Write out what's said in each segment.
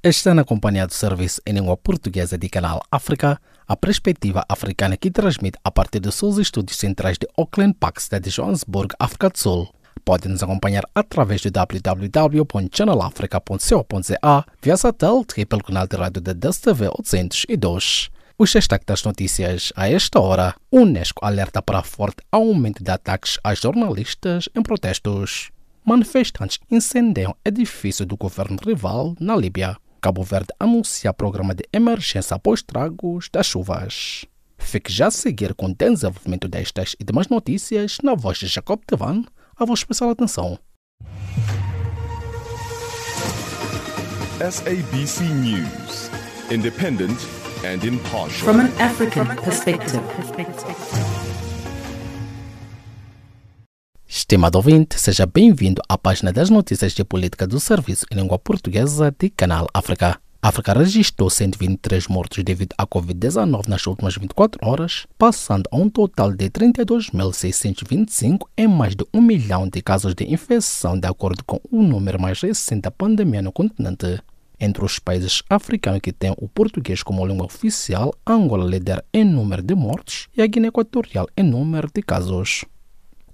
Está na companhia do serviço em língua portuguesa de Canal África, a perspectiva africana que transmite a partir dos seus estúdios centrais de Auckland Park, cidade de Johannesburg, África do Sul. Pode nos acompanhar através de www.channelafrica.co.za via satélite e pelo canal de rádio da DSTV 802. Os destaques das notícias a esta hora. Unesco alerta para forte aumento de ataques a jornalistas em protestos. Manifestantes incendiam edifício do governo rival na Líbia. Cabo Verde anuncia programa de emergência após tragos das chuvas. Fique já a seguir com o desenvolvimento destas e demais notícias na voz de Jacob Tevan, a voz especial atenção. SABC News, independent and impartial. From an African perspective. Estimado ouvinte, seja bem-vindo à página das notícias de política do Serviço em Língua Portuguesa de Canal África. África registrou 123 mortos devido à Covid-19 nas últimas 24 horas, passando a um total de 32.625 em mais de um milhão de casos de infecção, de acordo com o número mais recente da pandemia no continente. Entre os países africanos que têm o português como língua oficial, Angola lidera em número de mortos e a Guiné Equatorial em número de casos.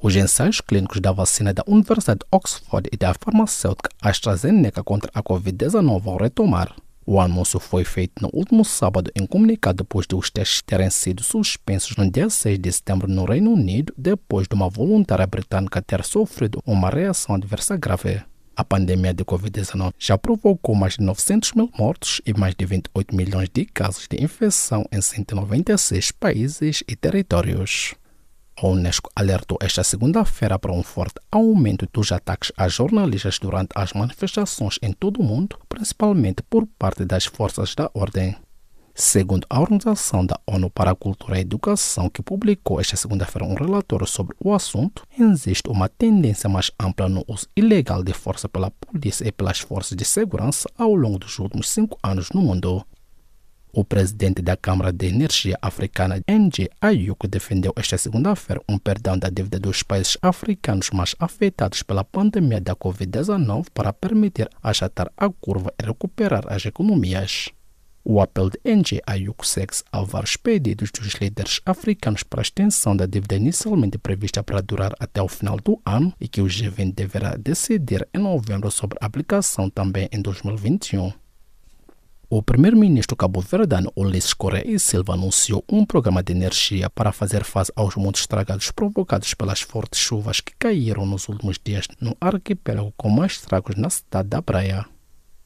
Os ensaios clínicos da vacina da Universidade de Oxford e da farmacêutica AstraZeneca contra a Covid-19 vão retomar. O anúncio foi feito no último sábado em comunicado depois de os testes terem sido suspensos no dia 6 de setembro no Reino Unido, depois de uma voluntária britânica ter sofrido uma reação adversa grave. A pandemia de Covid-19 já provocou mais de 900 mil mortos e mais de 28 milhões de casos de infecção em 196 países e territórios. A Unesco alertou esta segunda-feira para um forte aumento dos ataques a jornalistas durante as manifestações em todo o mundo, principalmente por parte das forças da ordem. Segundo a Organização da ONU para a Cultura e a Educação, que publicou esta segunda-feira um relatório sobre o assunto, existe uma tendência mais ampla no uso ilegal de força pela polícia e pelas forças de segurança ao longo dos últimos cinco anos no mundo. O presidente da Câmara de Energia Africana, NG Ayuk, defendeu esta segunda-feira um perdão da dívida dos países africanos mais afetados pela pandemia da Covid-19 para permitir achatar a curva e recuperar as economias. O apelo de NG Ayuk segue a vários pedidos dos líderes africanos para a extensão da dívida inicialmente prevista para durar até o final do ano e que o G20 deverá decidir em novembro sobre a aplicação também em 2021. O primeiro-ministro cabo-verdano Ulisses Correia e Silva anunciou um programa de energia para fazer face aos muitos estragados provocados pelas fortes chuvas que caíram nos últimos dias no arquipélago com mais estragos na cidade da Praia.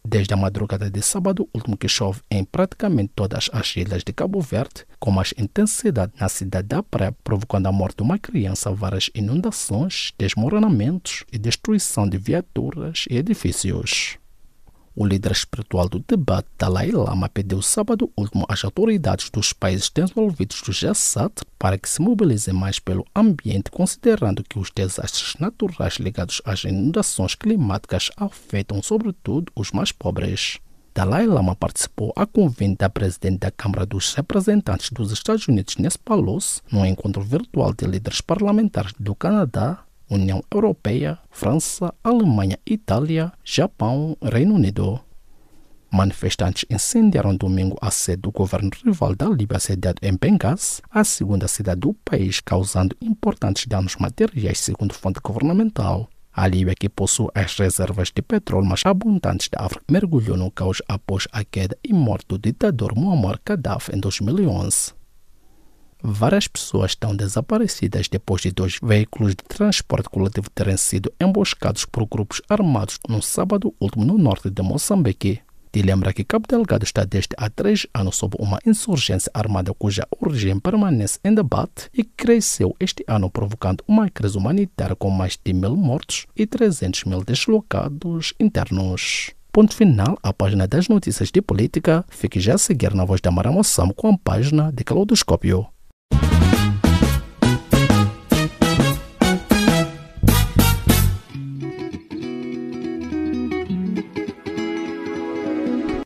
Desde a madrugada de sábado último que chove em praticamente todas as ilhas de Cabo Verde, com mais intensidade na cidade da Praia, provocando a morte de uma criança, várias inundações, desmoronamentos e destruição de viaturas e edifícios. O líder espiritual do debate, Dalai Lama, pediu sábado último às autoridades dos países desenvolvidos do G7 para que se mobilizem mais pelo ambiente, considerando que os desastres naturais ligados às inundações climáticas afetam sobretudo os mais pobres. Dalai Lama participou a convite da presidente da Câmara dos Representantes dos Estados Unidos, Nancy Pelosi, num encontro virtual de líderes parlamentares do Canadá, União Europeia, França, Alemanha, Itália, Japão, Reino Unido. Manifestantes incendiaram domingo a sede do governo rival da Líbia, sediado em Benghazi, a segunda cidade do país, causando importantes danos materiais, segundo fonte governamental. A Líbia, que possui as reservas de petróleo mais abundantes da África, mergulhou no caos após a queda e morte do ditador Muammar Gaddafi em 2011. Várias pessoas estão desaparecidas depois de dois veículos de transporte coletivo terem sido emboscados por grupos armados no sábado último no norte de Moçambique. Te lembra que Cabo Delgado está desde há três anos sob uma insurgência armada cuja origem permanece em debate e cresceu este ano provocando uma crise humanitária com mais de mil mortos e 300 mil deslocados internos. Ponto final à página das notícias de política. Fique já a seguir na voz da Mara Moçamo com a página de Calodoscópio.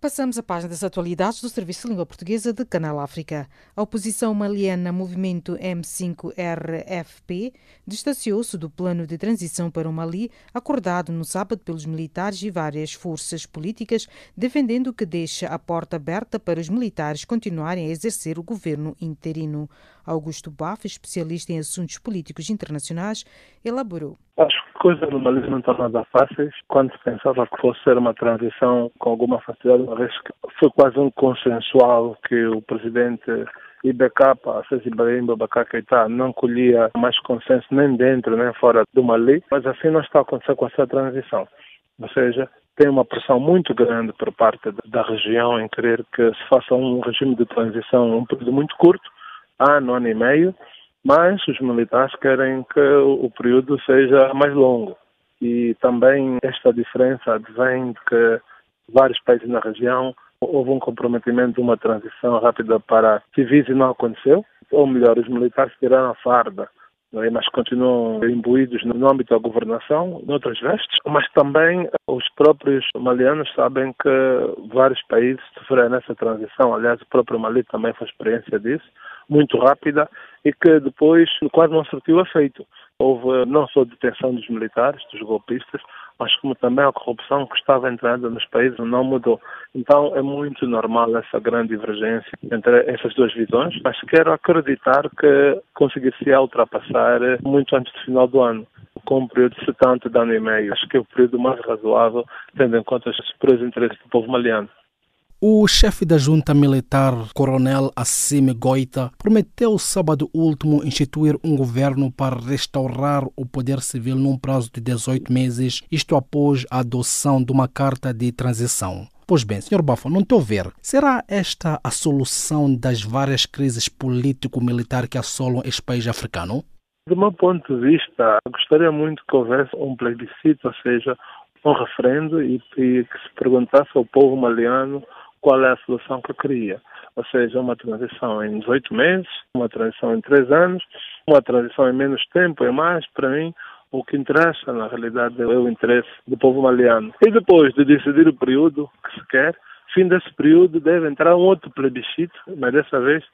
Passamos à página das atualidades do Serviço de Língua Portuguesa de Canal África. A oposição maliana Movimento M5-RFP distanciou-se do plano de transição para o Mali acordado no sábado pelos militares e várias forças políticas, defendendo que deixa a porta aberta para os militares continuarem a exercer o governo interino. Augusto Baf, especialista em assuntos políticos internacionais, elaborou. As coisas no Mali não estão nada fáceis. Quando se pensava que fosse ser uma transição com alguma facilidade, uma vez que foi quase um consensual que o presidente IBK, Assis Ibrahim Babacar Keita, não colhia mais consenso nem dentro nem fora do Mali, mas assim não está a acontecer com essa transição. Ou seja, tem uma pressão muito grande por parte da região em querer que se faça um regime de transição um período muito curto, ano, ano e meio, mas os militares querem que o período seja mais longo. E também esta diferença vem de que vários países na região houve um comprometimento de uma transição rápida para civis e não aconteceu. Ou melhor, os militares tiraram a farda? Mas continuam imbuídos no âmbito da governação, noutras vestes. Mas também os próprios malianos sabem que vários países sofreram nessa transição. Aliás, o próprio Mali também foi experiência disso muito rápida e que depois quase não surtiu efeito. Houve não só a detenção dos militares, dos golpistas, mas como também a corrupção que estava entrando nos países não mudou. Então é muito normal essa grande divergência entre essas duas visões, mas quero acreditar que conseguir-se ultrapassar muito antes do final do ano com um período de 70 de ano e meio. Acho que é o período mais razoável, tendo em conta os superiores interesses do povo maliano. O chefe da junta militar, Coronel Assime Goita, prometeu sábado último instituir um governo para restaurar o poder civil num prazo de 18 meses, isto após a adoção de uma carta de transição. Pois bem, Sr. Bafo, não a ver. Será esta a solução das várias crises político-militar que assolam este país africano? Do meu ponto de vista, gostaria muito que houvesse um plebiscito, ou seja, um referendo e que se perguntasse ao povo maliano qual é a solução que eu queria. Ou seja, uma transição em 18 meses, uma transição em 3 anos, uma transição em menos tempo e mais, para mim, o que interessa, na realidade, é o interesse do povo maliano. E depois de decidir o período que se quer, fim desse período deve entrar um outro plebiscito, mas dessa vez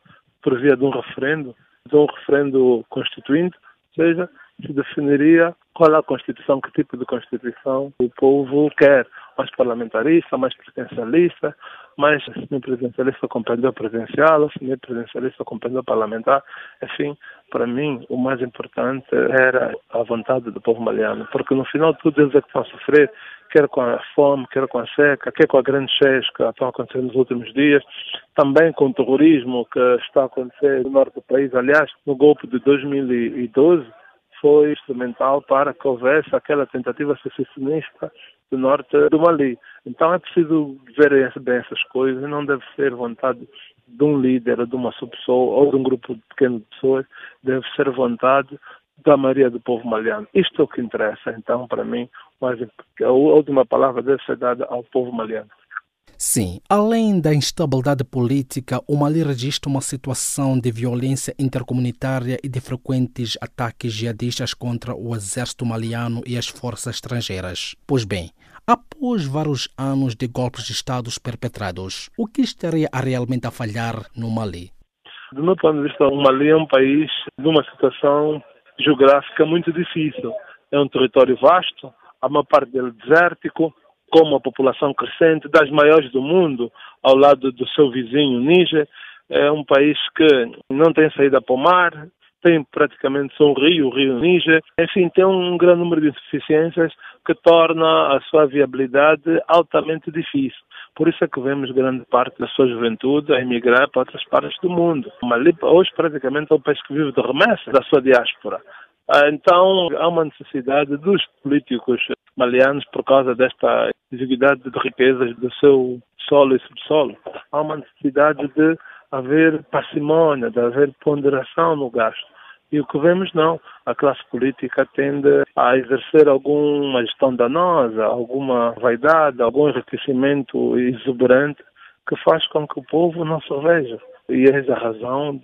por via de um referendo, de um referendo constituinte, ou seja, se definiria qual é a Constituição, que tipo de Constituição o povo quer. Mais parlamentarista, mais presidencialista, mais semi-presidencialista compreendeu presidencial, semi-presidencialista compreendeu parlamentar. Enfim, para mim, o mais importante era a vontade do povo maliano, porque no final tudo eles é que estão a sofrer, quer com a fome, quer com a seca, quer com a grande cheia que estão acontecendo nos últimos dias, também com o terrorismo que está a acontecer no norte do país. Aliás, no golpe de 2012, foi instrumental para que houvesse aquela tentativa secessionista do norte do Mali. Então é preciso ver bem essas coisas não deve ser vontade de um líder, de uma subpessoa ou de um grupo pequeno de pessoas, deve ser vontade da maioria do povo maliano. Isto é o que interessa, então, para mim, a última palavra deve ser dada ao povo maliano. Sim, além da instabilidade política, o Mali registra uma situação de violência intercomunitária e de frequentes ataques jihadistas contra o exército maliano e as forças estrangeiras. Pois bem, após vários anos de golpes de Estado perpetrados, o que estaria realmente a falhar no Mali? Do meu ponto de vista, o Mali é um país de uma situação geográfica muito difícil. É um território vasto, a maior parte dele desértico, com uma população crescente, das maiores do mundo, ao lado do seu vizinho Níger. É um país que não tem saída para o mar, tem praticamente só um rio, o rio Níger. Enfim, tem um grande número de insuficiências que torna a sua viabilidade altamente difícil. Por isso é que vemos grande parte da sua juventude a emigrar para outras partes do mundo. Mali hoje praticamente é um país que vive de remessa da sua diáspora. Então há uma necessidade dos políticos malianos por causa desta exiguidade de riquezas do seu solo e subsolo. Há uma necessidade de haver parcimônia, de haver ponderação no gasto. E o que vemos não, a classe política tende a exercer alguma gestão danosa, alguma vaidade, algum enriquecimento exuberante que faz com que o povo não se veja. e eis a razão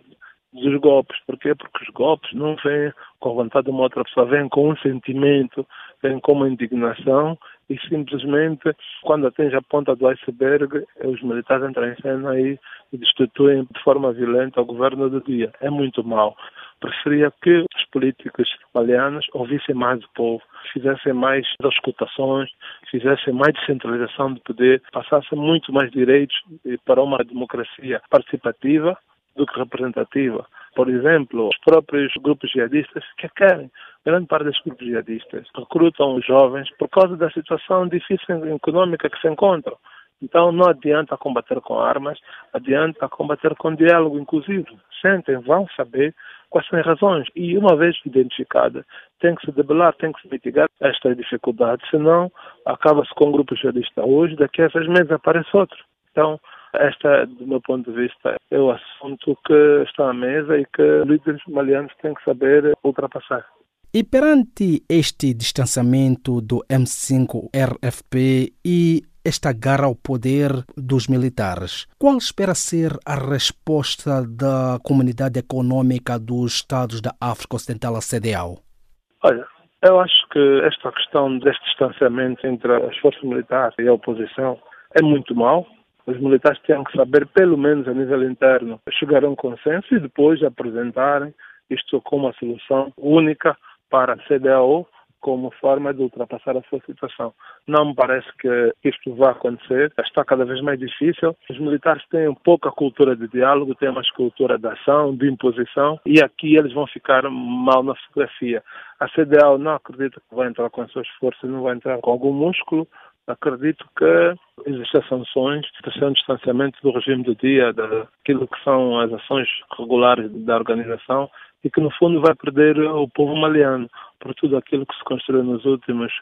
dos golpes. Porquê? Porque os golpes não vêm com a vontade de uma outra pessoa, vêm com um sentimento, vêm com uma indignação e simplesmente, quando atinge a ponta do iceberg, os militares entram em cena e destituem de forma violenta o governo do dia. É muito mal. Preferia que os políticos malianos ouvissem mais o povo, fizessem mais escutações, fizessem mais descentralização de poder, passassem muito mais direitos para uma democracia participativa do que representativa. Por exemplo, os próprios grupos jihadistas que querem, grande parte dos grupos jihadistas recrutam os jovens por causa da situação difícil econômica que se encontram. Então não adianta combater com armas, adianta combater com diálogo inclusive. Sentem, vão saber quais são as razões. E uma vez identificada, tem que se debelar, tem que se mitigar esta dificuldade, senão acaba-se com um grupo jihadista hoje, daqui a seis meses aparece outro. Então, este, do meu ponto de vista, é o assunto que está à mesa e que líderes malianos têm que saber ultrapassar. E perante este distanciamento do M5-RFP e esta garra ao poder dos militares, qual espera ser a resposta da Comunidade Econômica dos Estados da África Ocidental, a CDAO? Olha, eu acho que esta questão deste distanciamento entre as forças militares e a oposição é muito mal, os militares têm que saber, pelo menos a nível interno, chegar a um consenso e depois apresentarem isto como uma solução única para a CDAO como forma de ultrapassar a sua situação. Não me parece que isto vá acontecer. Está cada vez mais difícil. Os militares têm pouca cultura de diálogo, têm mais cultura de ação, de imposição, e aqui eles vão ficar mal na fotografia. A CDAO não acredita que vai entrar com as suas forças, não vai entrar com algum músculo, acredito que existem sanções, existem um distanciamento do regime do dia, daquilo que são as ações regulares da organização e que no fundo vai perder o povo maliano por tudo aquilo que se construiu nos últimos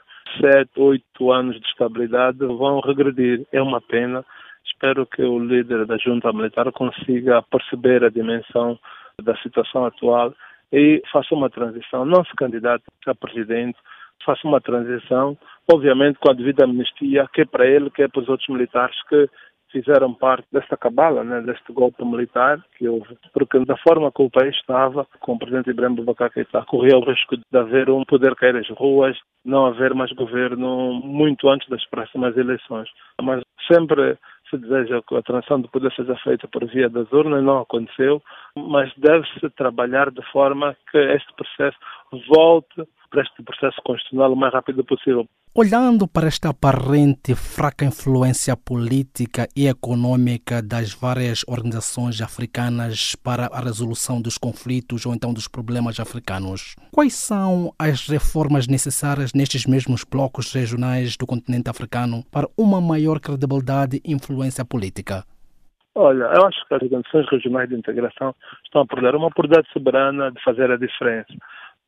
sete, oito anos de estabilidade vão regredir. É uma pena. Espero que o líder da junta militar consiga perceber a dimensão da situação atual e faça uma transição, não se candidate a presidente, faça uma transição, obviamente com a devida amnistia, que é para ele, que é para os outros militares que fizeram parte desta cabala, né, deste golpe militar que houve. Porque da forma que o país estava, com o presidente Ibrahim Boubacar Keïta, corria o risco de haver um poder cair às ruas, não haver mais governo muito antes das próximas eleições. Mas sempre se deseja que a transição de poder seja feita por via das urnas, não aconteceu, mas deve-se trabalhar de forma que este processo volte para este processo constitucional o mais rápido possível. Olhando para esta aparente fraca influência política e econômica das várias organizações africanas para a resolução dos conflitos ou então dos problemas africanos, quais são as reformas necessárias nestes mesmos blocos regionais do continente africano para uma maior credibilidade e influência política? Olha, eu acho que as organizações regionais de integração estão a perder uma oportunidade soberana de fazer a diferença.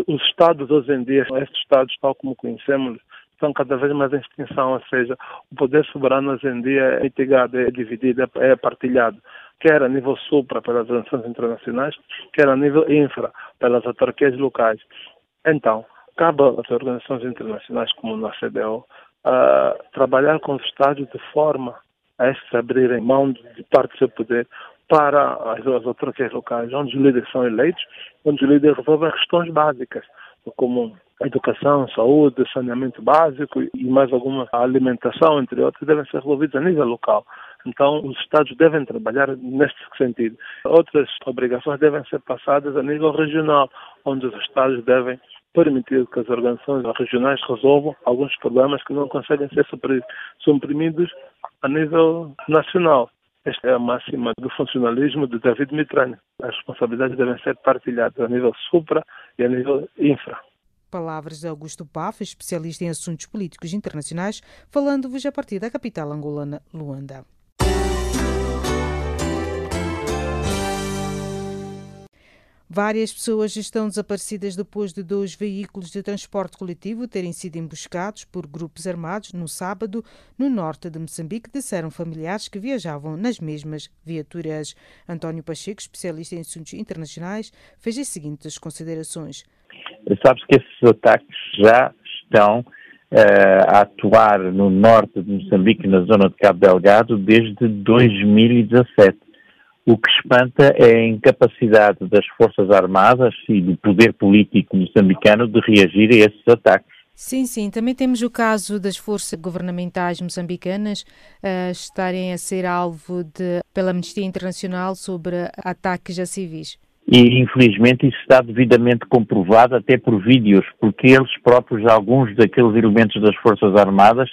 Os Estados, hoje em dia, estes Estados, tal como conhecemos, estão cada vez mais em extinção, ou seja, o poder soberano hoje em dia é mitigado, é dividido, é partilhado, quer a nível supra pelas organizações internacionais, quer a nível infra pelas autarquias locais. Então, cabe às organizações internacionais como a CDO a trabalhar com os Estados de forma a estes abrirem mão de parte do seu poder para as, as autarquias locais, onde os líderes são eleitos, onde os líderes resolvem questões básicas, como educação, saúde, saneamento básico e mais alguma alimentação, entre outros, devem ser resolvidos a nível local. Então, os Estados devem trabalhar neste sentido. Outras obrigações devem ser passadas a nível regional, onde os Estados devem permitir que as organizações regionais resolvam alguns problemas que não conseguem ser suprimidos a nível nacional. Esta é a máxima do funcionalismo de David Mitrani. As responsabilidades devem ser partilhadas a nível supra e a nível infra. Palavras de Augusto Paf, especialista em assuntos políticos internacionais, falando-vos a partir da capital angolana, Luanda. Várias pessoas estão desaparecidas depois de dois veículos de transporte coletivo terem sido emboscados por grupos armados no sábado no norte de Moçambique, disseram familiares que viajavam nas mesmas viaturas. António Pacheco, especialista em assuntos internacionais, fez as seguintes considerações. Sabe-se que esses ataques já estão uh, a atuar no norte de Moçambique, na zona de Cabo Delgado, desde 2017 O que espanta é a incapacidade das Forças Armadas e do poder político moçambicano de reagir a esses ataques. Sim, sim. Também temos o caso das forças governamentais moçambicanas uh, estarem a ser alvo de, pela Amnistia Internacional sobre ataques a civis. E infelizmente isso está devidamente comprovado até por vídeos, porque eles próprios, alguns daqueles elementos das Forças Armadas,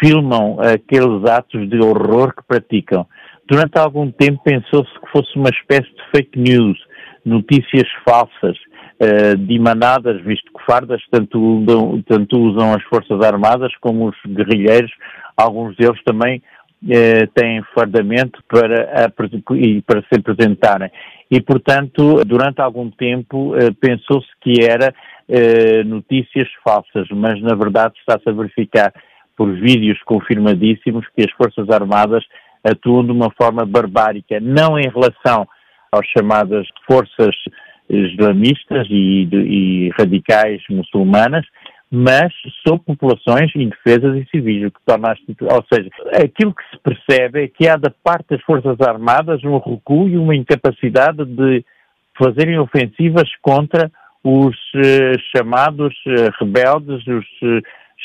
filmam aqueles atos de horror que praticam. Durante algum tempo pensou-se que fosse uma espécie de fake news, notícias falsas, uh, dimanadas, visto que fardas tanto tanto usam as Forças Armadas como os guerrilheiros, alguns deles também uh, têm fardamento para, e para se apresentarem. E, portanto, durante algum tempo uh, pensou-se que era notícias falsas, mas na verdade está-se a verificar por vídeos confirmadíssimos que as Forças Armadas atuam de uma forma barbárica, não em relação às chamadas forças islamistas e, e radicais muçulmanas, mas sobre populações indefesas e civis, o que torna ou seja, aquilo que se percebe é que há da parte das Forças Armadas um recuo e uma incapacidade de fazerem ofensivas contra os eh, chamados eh, rebeldes, os eh,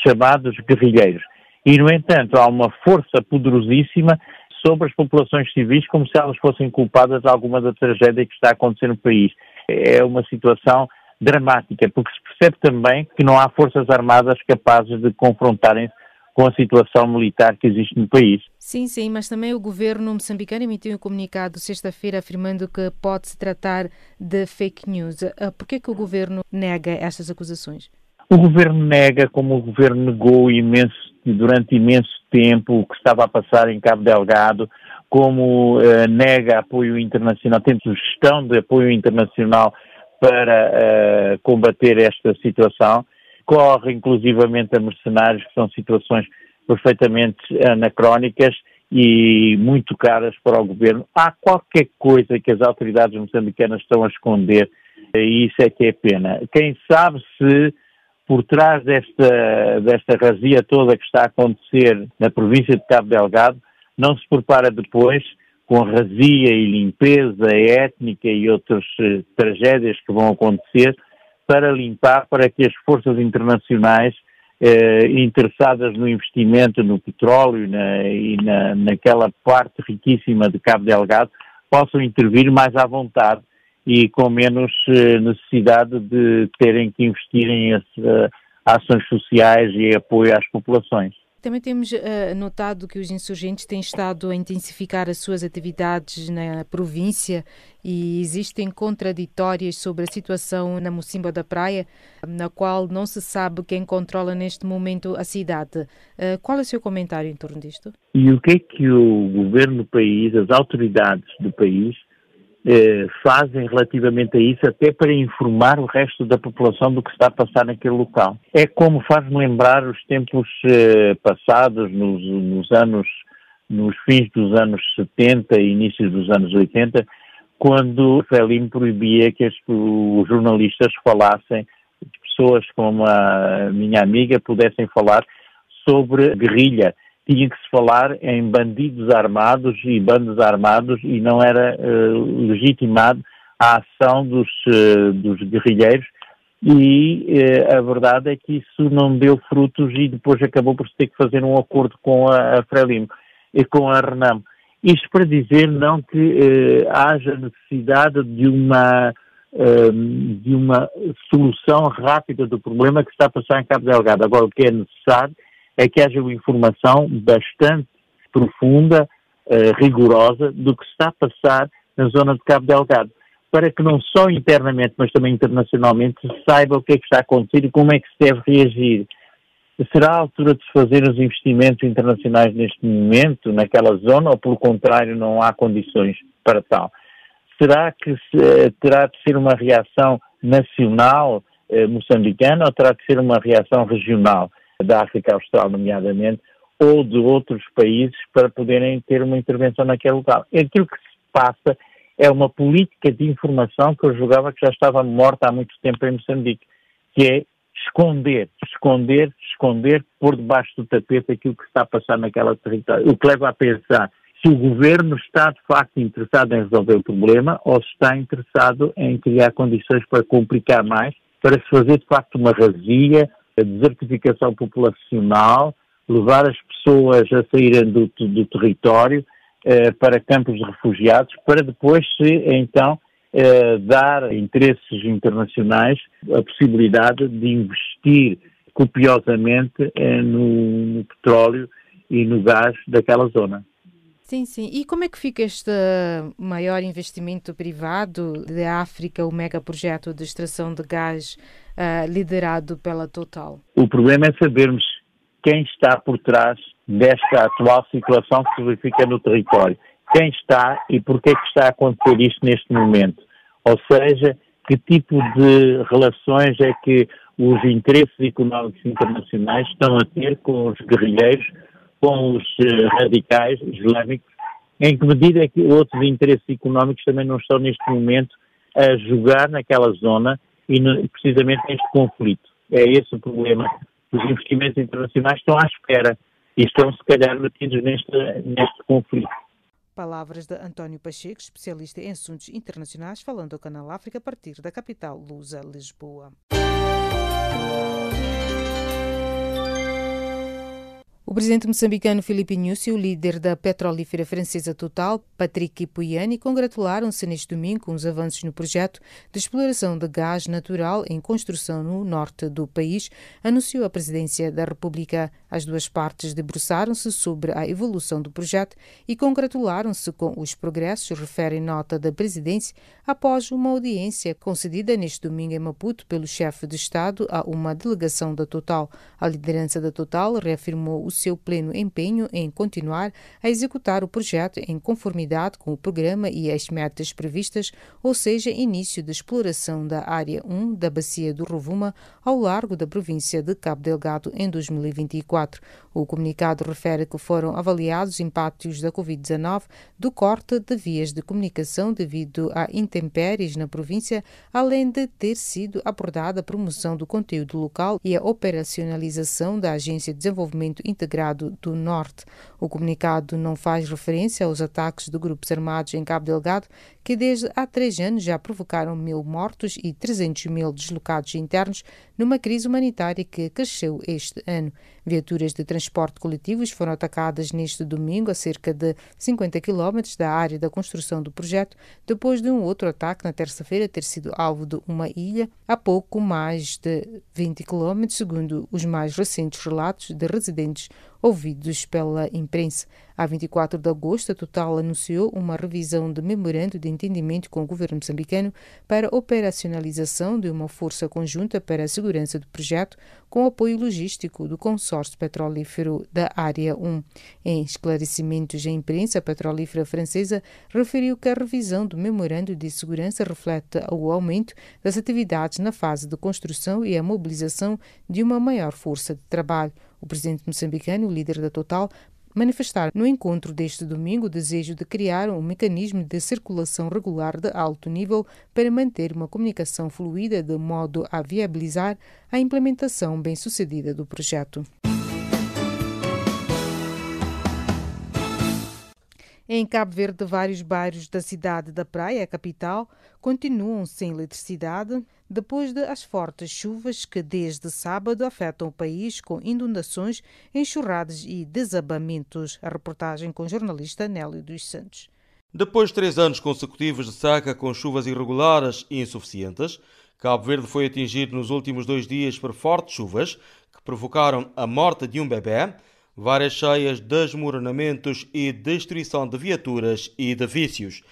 chamados guerrilheiros. E, no entanto, há uma força poderosíssima sobre as populações civis como se elas fossem culpadas de alguma da tragédia que está a acontecer no país é uma situação dramática, porque se percebe também que não há forças armadas capazes de confrontarem-se com a situação militar que existe no país. Sim, sim, mas também o governo moçambicano emitiu um comunicado sexta-feira afirmando que pode-se tratar de fake news. Ah, por que, que o governo nega estas acusações? O governo nega, como o governo negou imenso, durante imenso tempo o que estava a passar em Cabo Delgado, como uh, nega apoio internacional, tem sugestão de apoio internacional para uh, combater esta situação, corre inclusivamente a mercenários, que são situações perfeitamente anacrónicas e muito caras para o governo. Há qualquer coisa que as autoridades moçambicanas estão a esconder e isso é que é pena. Quem sabe se por trás desta, desta razia toda que está a acontecer na província de Cabo Delgado não se prepara depois com razia e limpeza étnica e outras uh, tragédias que vão acontecer para limpar, para que as forças internacionais uh, interessadas no investimento no petróleo na, e na, naquela parte riquíssima de Cabo Delgado possam intervir mais à vontade e com menos uh, necessidade de terem que investir em ações sociais e apoio às populações. Também temos uh, notado que os insurgentes têm estado a intensificar as suas atividades na província e existem contraditórias sobre a situação na Mocimba da Praia, na qual não se sabe quem controla neste momento a cidade. Uh, qual é o seu comentário em torno disto? E o que é que o governo do país, as autoridades do país, eh, fazem relativamente a isso, até para informar o resto da população do que está a passar naquele local. É como faz-me lembrar os tempos eh, passados, nos, nos, anos, nos fins dos anos 70 e inícios dos anos 80, quando Frelimo proibia que as, os jornalistas falassem, pessoas como a minha amiga pudessem falar sobre guerrilha tinha que se falar em bandidos armados e bandos armados e não era uh, legitimado a ação dos, uh, dos guerrilheiros e uh, a verdade é que isso não deu frutos e depois acabou por se ter que fazer um acordo com a, a Frelimo e com a Renam. Isto para dizer não que haja necessidade de uma de uma solução rápida do problema que está a passar em Cabo Delgado. Agora, o que é necessário é que haja uma informação bastante profunda, uh, rigorosa, do que está a passar na zona de Cabo Delgado, para que não só internamente, mas também internacionalmente se saiba o que é que está a acontecer e como é que se deve reagir. Será a altura de se fazer os investimentos internacionais neste momento, naquela zona, ou pelo contrário, não há condições para tal? Será que se, uh, terá de ser uma reação nacional uh, moçambicana ou terá de ser uma reação regional? Da África Austral, nomeadamente, ou de outros países para poderem ter uma intervenção naquele local. Aquilo que se passa é uma política de informação que eu julgava que já estava morta há muito tempo em Moçambique, que é esconder, esconder, esconder, por debaixo do tapete aquilo que está a passar naquela território. O que leva a pensar, se o governo está de facto interessado em resolver o problema ou se está interessado em criar condições para complicar mais, para se fazer de facto uma razia, a desertificação populacional, levar as pessoas a saírem do, do território eh, para campos de refugiados, para depois se então eh, dar a interesses internacionais a possibilidade de investir copiosamente eh, no, no petróleo e no gás daquela zona. Sim, sim. E como é que fica este maior investimento privado da África, o megaprojeto de extração de gás uh, liderado pela Total? O problema é sabermos quem está por trás desta atual situação que se verifica no território. Quem está e por que é que está a acontecer isto neste momento. Ou seja, que tipo de relações é que os interesses económicos internacionais estão a ter com os guerrilheiros com os eh, radicais islâmicos, em que medida é que outros interesses económicos também não estão neste momento a jogar naquela zona e no, precisamente neste conflito. É esse o problema. Os investimentos internacionais estão à espera e estão, se calhar, metidos neste, neste conflito. Palavras de António Pacheco, especialista em assuntos internacionais, falando ao Canal África a partir da capital lusa, Lisboa. O presidente moçambicano Filipe Nyusi e o líder da petrolífera francesa Total, Patrick Pouyanné, congratularam-se neste domingo com os avanços no projeto de exploração de gás natural em construção no norte do país, anunciou a presidência da República. As duas partes debruçaram-se sobre a evolução do projeto e congratularam-se com os progressos, refere nota da presidência, após uma audiência concedida neste domingo em Maputo pelo chefe de Estado a uma delegação da Total. A liderança da Total reafirmou o seu pleno empenho em continuar a executar o projeto em conformidade com o programa e as metas previstas, ou seja, início de exploração da Área 1 da Bacia do Rovuma ao largo da província de Cabo Delgado em 2024. O comunicado refere que foram avaliados impactos da Covid-19 do corte de vias de comunicação devido a intempéries na província, além de ter sido abordada a promoção do conteúdo local e a operacionalização da Agência de Desenvolvimento Integrado Do Norte. O comunicado não faz referência aos ataques de grupos armados em Cabo Delgado, que desde há três anos já provocaram mil mortos e 300 mil deslocados internos numa crise humanitária que cresceu este ano. Viaturas de transporte coletivos foram atacadas neste domingo a cerca de 50 quilómetros da área da construção do projeto, depois de um outro ataque na terça-feira ter sido alvo de uma ilha a pouco mais de 20 quilómetros, segundo os mais recentes relatos de residentes ouvidos pela imprensa. A 24 de agosto, a Total anunciou uma revisão de memorando de entendimento com o governo moçambicano para operacionalização de uma força conjunta para a segurança do projeto, com apoio logístico do consórcio petrolífero da Área 1. Em esclarecimentos à imprensa, a petrolífera francesa referiu que a revisão do memorando de segurança reflete o aumento das atividades na fase de construção e a mobilização de uma maior força de trabalho. O presidente moçambicano, o líder da Total, manifestar no encontro deste domingo o desejo de criar um mecanismo de circulação regular de alto nível para manter uma comunicação fluida de modo a viabilizar a implementação bem-sucedida do projeto. Em Cabo Verde, vários bairros da cidade da Praia, a capital, continuam sem eletricidade depois das fortes chuvas que desde sábado afetam o país com inundações, enxurradas e desabamentos. A reportagem com o jornalista Nélio dos Santos. Depois de três anos consecutivos de seca com chuvas irregulares e insuficientes, Cabo Verde foi atingido nos últimos dois dias por fortes chuvas que provocaram a morte de um bebê, várias cheias, desmoronamentos e destruição de viaturas e edifícios.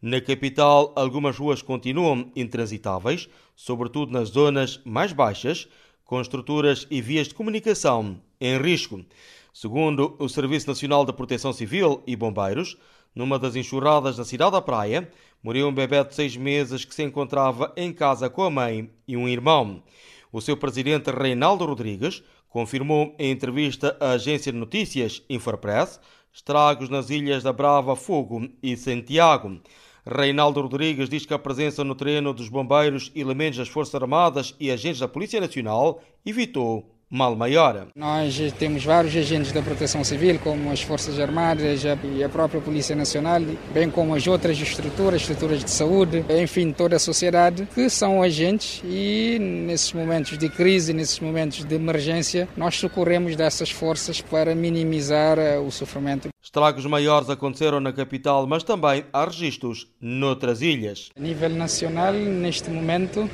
Na capital, algumas ruas continuam intransitáveis, sobretudo nas zonas mais baixas, com estruturas e vias de comunicação em risco. Segundo o Serviço Nacional de Proteção Civil e Bombeiros, numa das enxurradas da cidade da Praia, morreu um bebê de seis meses que se encontrava em casa com a mãe e um irmão. O seu presidente Reinaldo Rodrigues confirmou em entrevista à agência de notícias Infopress estragos nas ilhas da Brava, Fogo e Santiago. Reinaldo Rodrigues diz que a presença no terreno dos bombeiros, elementos das Forças Armadas e agentes da Polícia Nacional evitou mal maior. Nós temos vários agentes da proteção civil, como as Forças Armadas e a própria Polícia Nacional, bem como as outras estruturas, estruturas de saúde, enfim, toda a sociedade, que são agentes e nesses momentos de crise, nesses momentos de emergência, nós socorremos dessas forças para minimizar eh, o sofrimento. Estragos maiores aconteceram na capital, mas também há registros noutras ilhas. A nível nacional, neste momento,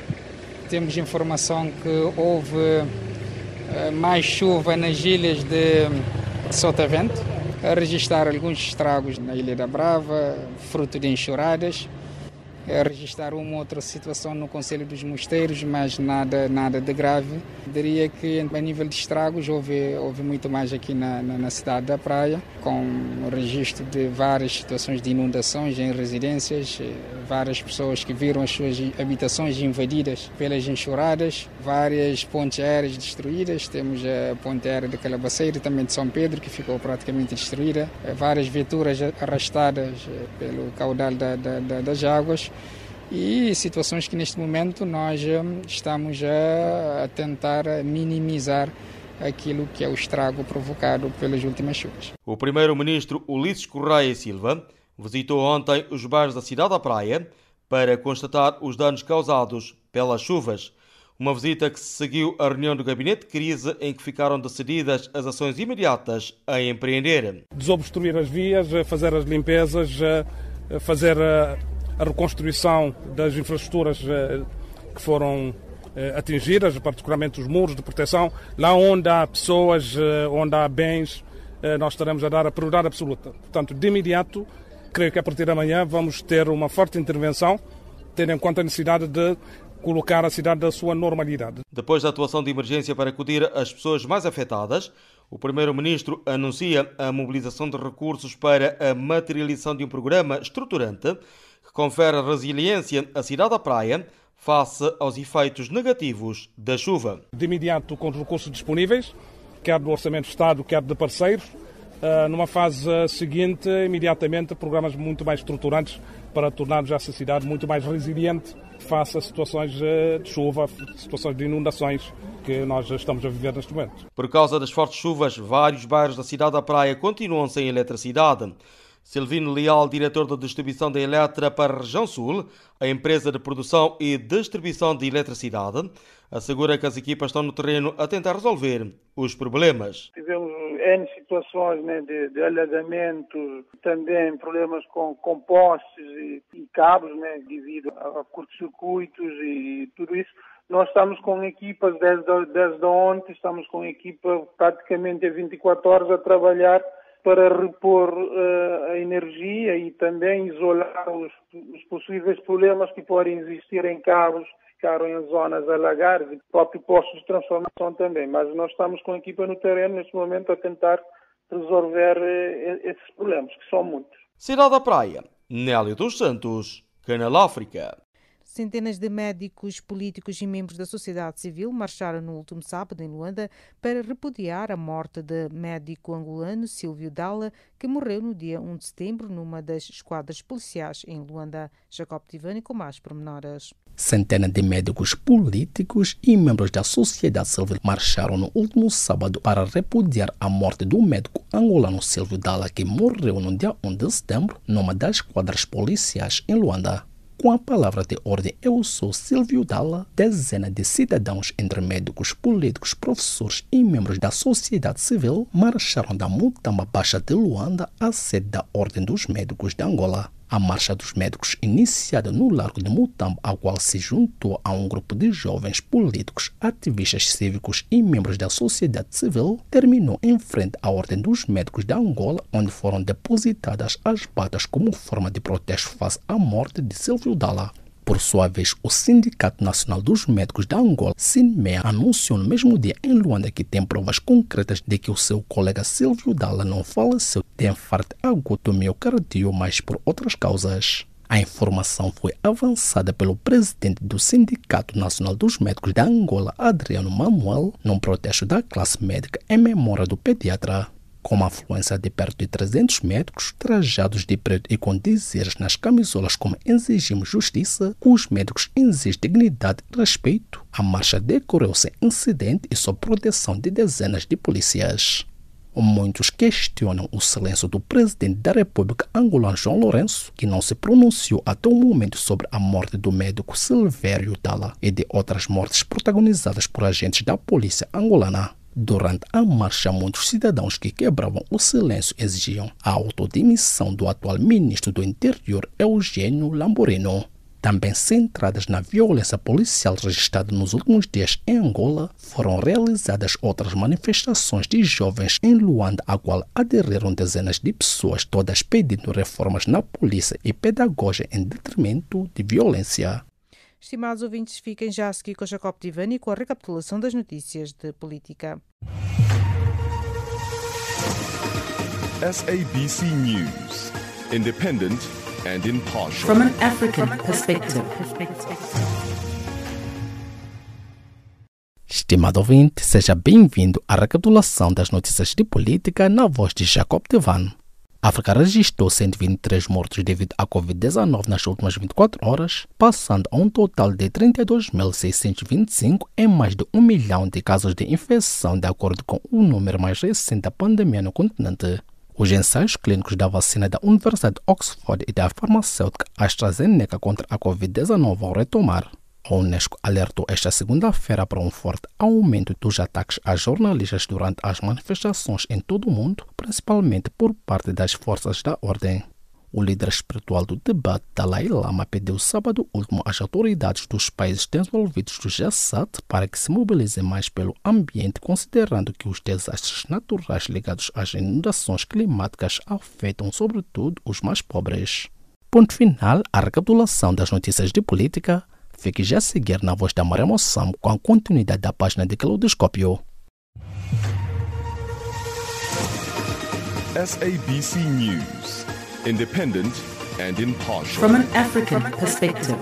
temos informação que houve mais chuva nas ilhas de Sotavento, a registrar alguns estragos na Ilha da Brava, fruto de enxurradas registrar uma outra situação no Conselho dos Mosteiros, mas nada, nada de grave. Diria que a nível de estragos houve, houve muito mais aqui na, na, na cidade da Praia, com o registro de várias situações de inundações em residências, eh, várias pessoas que viram as suas habitações invadidas pelas enxurradas, várias pontes aéreas destruídas, temos a ponte aérea de Calabaceira, também de São Pedro, que ficou praticamente destruída, eh, várias viaturas arrastadas eh, pelo caudal da, da, da, das águas, e situações que neste momento nós hum, estamos a, tentar minimizar aquilo que é o estrago provocado pelas últimas chuvas. O primeiro-ministro Ulisses Correia Silva visitou ontem os bairros da cidade da Praia para constatar os danos causados pelas chuvas. Uma visita que se seguiu à reunião do gabinete de crise em que ficaram decididas as ações imediatas a empreender. Desobstruir as vias, fazer as limpezas, fazer a reconstrução das infraestruturas eh, que foram eh, atingidas, particularmente os muros de proteção, lá onde há pessoas, eh, onde há bens, nós estaremos a dar a prioridade absoluta. Portanto, de imediato, creio que a partir de amanhã vamos ter uma forte intervenção, tendo em conta a necessidade de colocar a cidade da sua normalidade. Depois da atuação de emergência para acudir às pessoas mais afetadas, o Primeiro-Ministro anuncia a mobilização de recursos para a materialização de um programa estruturante que confere resiliência à cidade da praia face aos efeitos negativos da chuva. De imediato, com os recursos disponíveis, quer do Orçamento do Estado, quer de parceiros, eh, numa fase seguinte, imediatamente, programas muito mais estruturantes para tornarmos essa cidade muito mais resiliente face a situações eh, de chuva, situações de inundações que nós estamos a viver neste momento. Por causa das fortes chuvas, vários bairros da cidade da Praia continuam sem eletricidade. Silvino Leal, diretor da distribuição da Eletra para a região sul, a empresa de produção e distribuição de eletricidade, assegura que as equipas estão no terreno a tentar resolver os problemas. Tivemos N situações né, de, de alagamento, também problemas com, com postes e, e cabos, né, devido a, a curtos-circuitos e tudo isso. Nós estamos com equipas desde, desde ontem, estamos com equipa praticamente a 24 horas a trabalhar para repor uh, a energia e também isolar os, os, possíveis problemas que podem existir em que ficaram em zonas alagadas e próprios postos de transformação também. Mas nós estamos com a equipa no terreno neste momento a tentar resolver uh, esses problemas, que são muitos. Cidade da Praia, Nélio dos Santos, Canal África. Centenas de médicos, políticos e membros da sociedade civil marcharam no último sábado em Luanda para repudiar a morte de médico angolano Silvio Dalla, que morreu no dia 1 de setembro numa das esquadras policiais em Luanda. Jacob Tivani com mais pormenores. Centenas de médicos políticos e membros da sociedade civil marcharam no último sábado para repudiar a morte do médico angolano Silvio Dalla, que morreu no dia 1 de setembro numa das esquadras policiais em Luanda. Com a palavra de ordem, eu sou Silvio Dalla. Dezenas de cidadãos, entre médicos, políticos, professores e membros da sociedade civil, marcharam da Mutamba Baixa de Luanda à sede da Ordem dos Médicos de Angola. A marcha dos médicos, iniciada no Largo de Mutambo, ao qual se juntou a um grupo de jovens políticos, ativistas cívicos e membros da sociedade civil, terminou em frente à Ordem dos Médicos de Angola, onde foram depositadas as batas como forma de protesto face à morte de Silvio Dalla. Por sua vez, o Sindicato Nacional dos Médicos da Angola, SINMEA, anunciou no mesmo dia em Luanda que tem provas concretas de que o seu colega Silvio Dalla não faleceu de infarto agudo miocárdio, mas por outras causas. A informação foi avançada pelo presidente do Sindicato Nacional dos Médicos da Angola, Adriano Manuel, num protesto da classe médica em memória do pediatra. Com uma afluência de perto de 300 médicos trajados de preto e com dizeres nas camisolas como exigimos justiça, os médicos exigem dignidade e respeito. A marcha decorreu sem incidente e sob proteção de dezenas de polícias. Muitos questionam o silêncio do presidente da República angolano João Lourenço, que não se pronunciou até o momento sobre a morte do médico Silvério Dalla e de outras mortes protagonizadas por agentes da polícia angolana. Durante a marcha, muitos cidadãos que quebravam o silêncio exigiam a autodemissão do atual ministro do Interior, Eugênio Lamborino também centradas na violência policial registrada nos últimos dias em Angola, foram realizadas outras manifestações de jovens em Luanda, a qual aderiram dezenas de pessoas, todas pedindo reformas na polícia e pedagogia em detrimento de violência. Estimados ouvintes, fiquem já a seguir com Jacob Tivani com a recapitulação das notícias de política. SABC News. Independent and impartial. From an African perspective. Estimado ouvinte, seja bem-vindo à recapitulação das notícias de política na voz de Jacob Devan. A África registrou 123 mortos devido à Covid-19 nas últimas 24 horas, passando a um total de 32.625 em mais de um milhão de casos de infecção, de acordo com o número mais recente da pandemia no continente. Os ensaios clínicos da vacina da Universidade de Oxford e da farmacêutica AstraZeneca contra a Covid-19 vão retomar. A Unesco alertou esta segunda-feira para um forte aumento dos ataques a jornalistas durante as manifestações em todo o mundo, principalmente por parte das forças da ordem. O líder espiritual do debate, Dalai Lama, pediu sábado último às autoridades dos países desenvolvidos do G7 para que se mobilizem mais pelo ambiente, considerando que os desastres naturais ligados às inundações climáticas afetam sobretudo os mais pobres. Ponto final à recapitulação das notícias de política. Fique já a seguir na voz da Maria Moçam com a continuidade da página de Claudoscópio. SABC News. Independent and impartial. From an African perspective.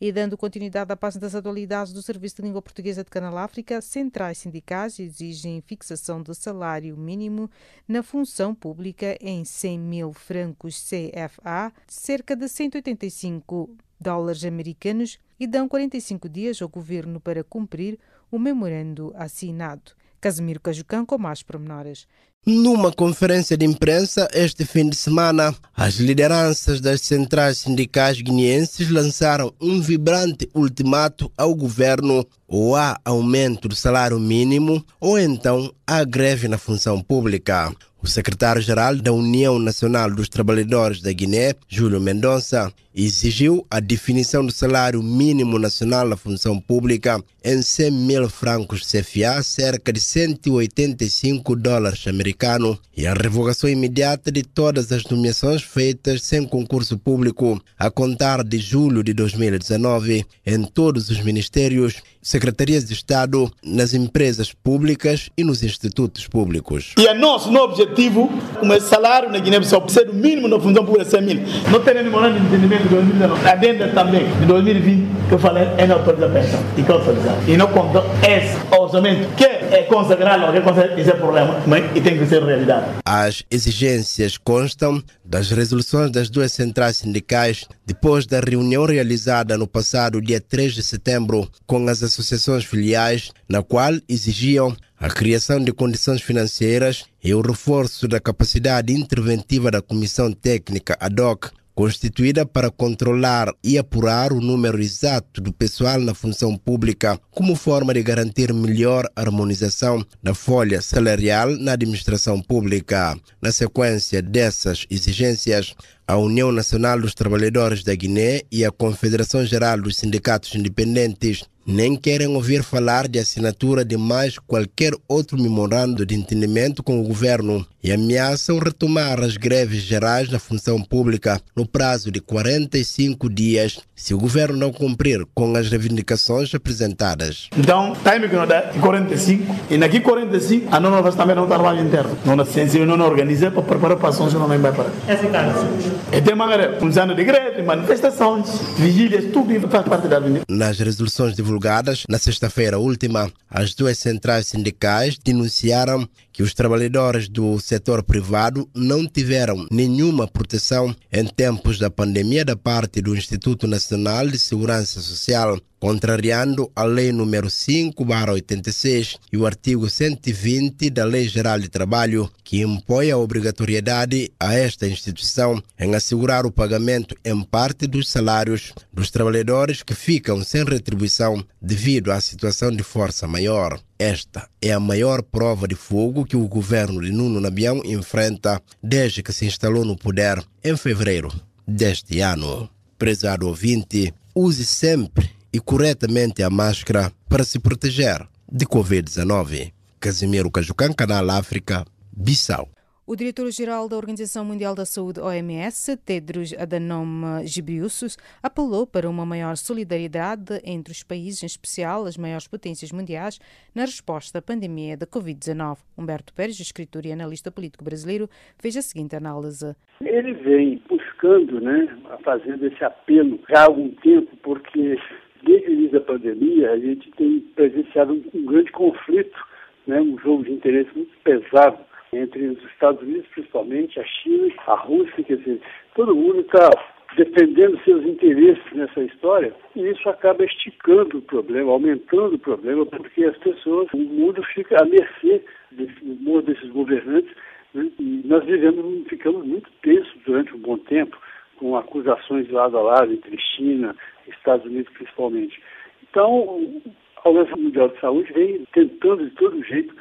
E dando continuidade à página das atualidades do Serviço de Língua Portuguesa de Canal África, centrais sindicais exigem fixação do salário mínimo na função pública em 100 mil francos CFA, cerca de 185 dólares americanos, e dão 45 dias ao governo para cumprir o memorando assinado. Casimiro Cajucão com mais pormenores. Numa conferência de imprensa este fim de semana, as lideranças das centrais sindicais guineenses lançaram um vibrante ultimato ao governo ou há aumento do salário mínimo ou então há greve na função pública. O secretário-geral da União Nacional dos Trabalhadores da Guiné, Júlio Mendonça, exigiu a definição do salário mínimo nacional na função pública em 100 mil francos CFA, cerca de 185 dólares americanos, e a revogação imediata de todas as nomeações feitas sem concurso público a contar de julho de 2019 em todos os ministérios, secretarias de Estado, nas empresas públicas e nos institutos públicos. E é nosso no objetivo, o salário na Guiné-Bissau ser o mínimo na função pública 100 mil. Não tem nenhum de entendimento de 2019. A adenda também de 2020 que eu falei é na autorização e consolidar. E não conta esse orçamento que é consagrado, é consagrado, isso é problema, e tem que ser realidade. As exigências constam das resoluções das duas centrais sindicais depois da reunião realizada no passado dia 3 de setembro com as associações filiais, na qual exigiam a criação de condições financeiras e o reforço da capacidade interventiva da Comissão Técnica ad hoc constituída para controlar e apurar o número exato do pessoal na função pública, como forma de garantir melhor harmonização da folha salarial na administração pública. Na sequência dessas exigências, a União Nacional dos Trabalhadores da Guiné e a Confederação Geral dos Sindicatos Independentes nem querem ouvir falar de assinatura de mais qualquer outro memorando de entendimento com o governo e ameaçam retomar as greves gerais na função pública no prazo de 45 dias se o governo não cumprir com as reivindicações apresentadas. Então, time que não dá 45 e naqui 45 a nona também não trabalho interno. Não ciência não organiza para preparar para ações não vai para. Essa é E tem maneira, funciona de greve, manifestações, vigílias, tudo faz parte da avenida. Nas resoluções divulgadas na sexta-feira última, as duas centrais sindicais denunciaram que os trabalhadores do setor privado não tiveram nenhuma proteção em tempos da pandemia da parte do Instituto Nacional de Segurança Social, contrariando a Lei número 5/86 e o artigo 120 da Lei Geral de Trabalho, que impõe a obrigatoriedade a esta instituição em assegurar o pagamento em parte dos salários dos trabalhadores que ficam sem retribuição devido à situação de força maior. Esta é a maior prova de fogo que o governo de Nuno Nabião enfrenta desde que se instalou no poder em fevereiro deste ano. Prezado ouvinte, use sempre e corretamente a máscara para se proteger de Covid-19. Casimiro Cajucan, Canal África, Bissau. O diretor-geral da Organização Mundial da Saúde, OMS, Tedros Adhanom Ghebreyesus, apelou para uma maior solidariedade entre os países, em especial as maiores potências mundiais, na resposta à pandemia da Covid-19. Humberto Pérez, escritor e analista político brasileiro, fez a seguinte análise. Ele vem buscando, né, fazendo esse apelo já há algum tempo, porque desde o início da pandemia a gente tem presenciado um, um grande conflito, né, um jogo de interesse muito pesado entre os Estados Unidos, principalmente, a China, a Rússia, quer dizer, todo mundo está defendendo seus interesses nessa história e isso acaba esticando o problema, aumentando o problema, porque as pessoas, o mundo fica à mercê desse desses governantes né? e nós vivemos, ficamos muito tensos durante um bom tempo com acusações lado a lado entre China e Estados Unidos principalmente. Então, a Organização Mundial de Saúde vem tentando de todo jeito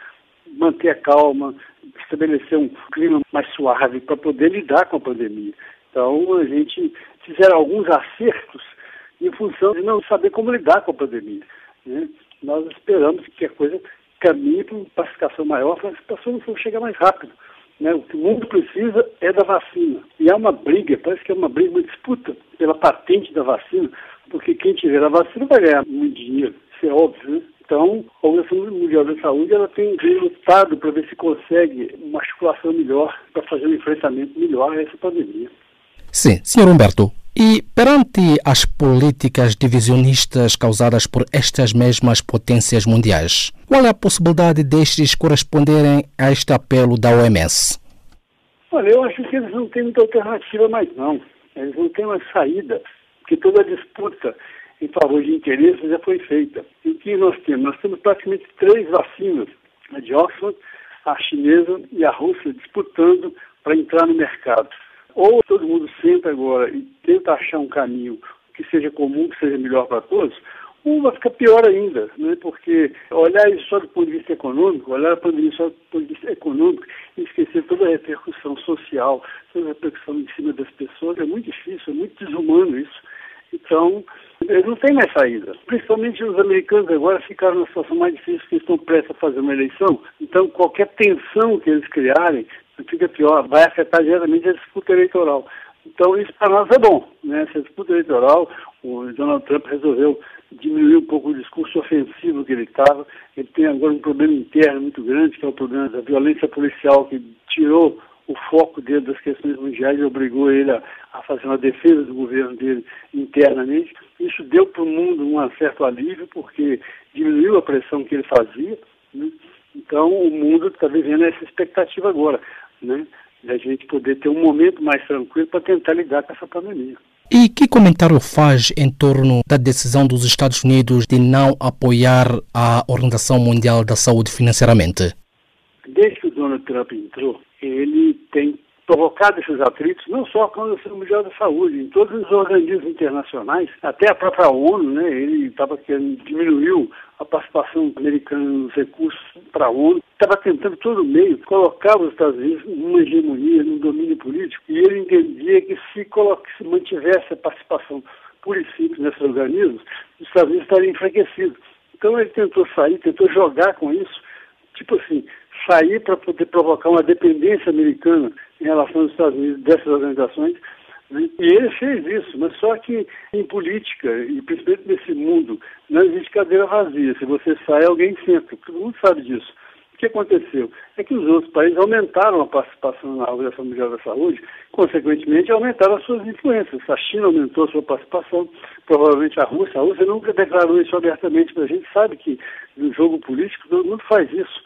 manter a calma, estabelecer um clima mais suave para poder lidar com a pandemia. Então, a gente fizeram alguns acertos em função de não saber como lidar com a pandemia. Né? Nós esperamos que a coisa caminhe para uma pacificação maior, para a solução chegar mais rápido. Né? O que o mundo precisa é da vacina. E há uma briga, parece que é uma briga, uma disputa pela patente da vacina, porque quem tiver a vacina vai ganhar muito dinheiro, isso é óbvio, né? Então, a Organização Mundial da Saúde ela tem lutado para ver se consegue uma articulação melhor para fazer um enfrentamento melhor a essa pandemia. Sim, senhor Humberto. E perante as políticas divisionistas causadas por estas mesmas potências mundiais, qual é a possibilidade destes corresponderem a este apelo da OMS? Olha, eu acho que eles não têm muita alternativa mais não. Eles não têm uma saída, porque toda a disputa em favor de interesses já foi feita. E o que nós temos? Nós temos praticamente três vacinas, a de Oxford, a chinesa e a Rússia disputando para entrar no mercado. Ou todo mundo senta agora e tenta achar um caminho que seja comum, que seja melhor para todos, ou vai ficar pior ainda, né? porque olhar isso só do ponto de vista econômico, olhar a pandemia só do ponto de vista econômico e esquecer toda a repercussão social, toda a repercussão em cima das pessoas, é muito difícil, é muito desumano isso. Então, não tem mais saída. Principalmente os americanos agora ficaram numa situação mais difícil, porque estão prestes a fazer uma eleição. Então, qualquer tensão que eles criarem, fica pior, vai afetar diretamente a disputa eleitoral. Então, isso para nós é bom. Né? Essa disputa eleitoral, o Donald Trump resolveu diminuir um pouco o discurso ofensivo que ele estava. Ele tem agora um problema interno muito grande, que é o problema da violência policial, que tirou o foco dele das questões mundiais e obrigou ele a, a, fazer uma defesa do governo dele internamente. Isso deu para o mundo um certo alívio, porque diminuiu a pressão que ele fazia. Né? Então, o mundo está vivendo essa expectativa agora, né? da gente poder ter um momento mais tranquilo para tentar lidar com essa pandemia. E que comentário faz em torno da decisão dos Estados Unidos de não apoiar a Organização Mundial da Saúde financeiramente? Desde que o Donald Trump entrou, ele tem provocado esses atritos, não só com a Organização Mundial da Saúde, em todos os organismos internacionais, até a própria ONU, né, ele estava querendo, diminuiu a participação americana nos recursos para a ONU, estava tentando todo meio colocar os Estados Unidos numa hegemonia, num domínio político, e ele entendia que se, coloque, se mantivesse a participação pura e simples nesses organismos, os Estados Unidos estariam enfraquecidos. Então ele tentou sair, tentou jogar com isso, tipo assim, sair para poder provocar uma dependência americana em relação aos Estados Unidos dessas organizações. Né? E ele fez isso, mas só que em política, e principalmente nesse mundo, não existe cadeira vazia. Se você sai, alguém senta. Todo mundo sabe disso. O que aconteceu? É que os outros países aumentaram a participação na Organização Mundial da Saúde, consequentemente aumentaram as suas influências. A China aumentou a sua participação, provavelmente a Rússia. A Rússia nunca declarou isso abertamente, mas a gente sabe que no jogo político todo mundo faz isso.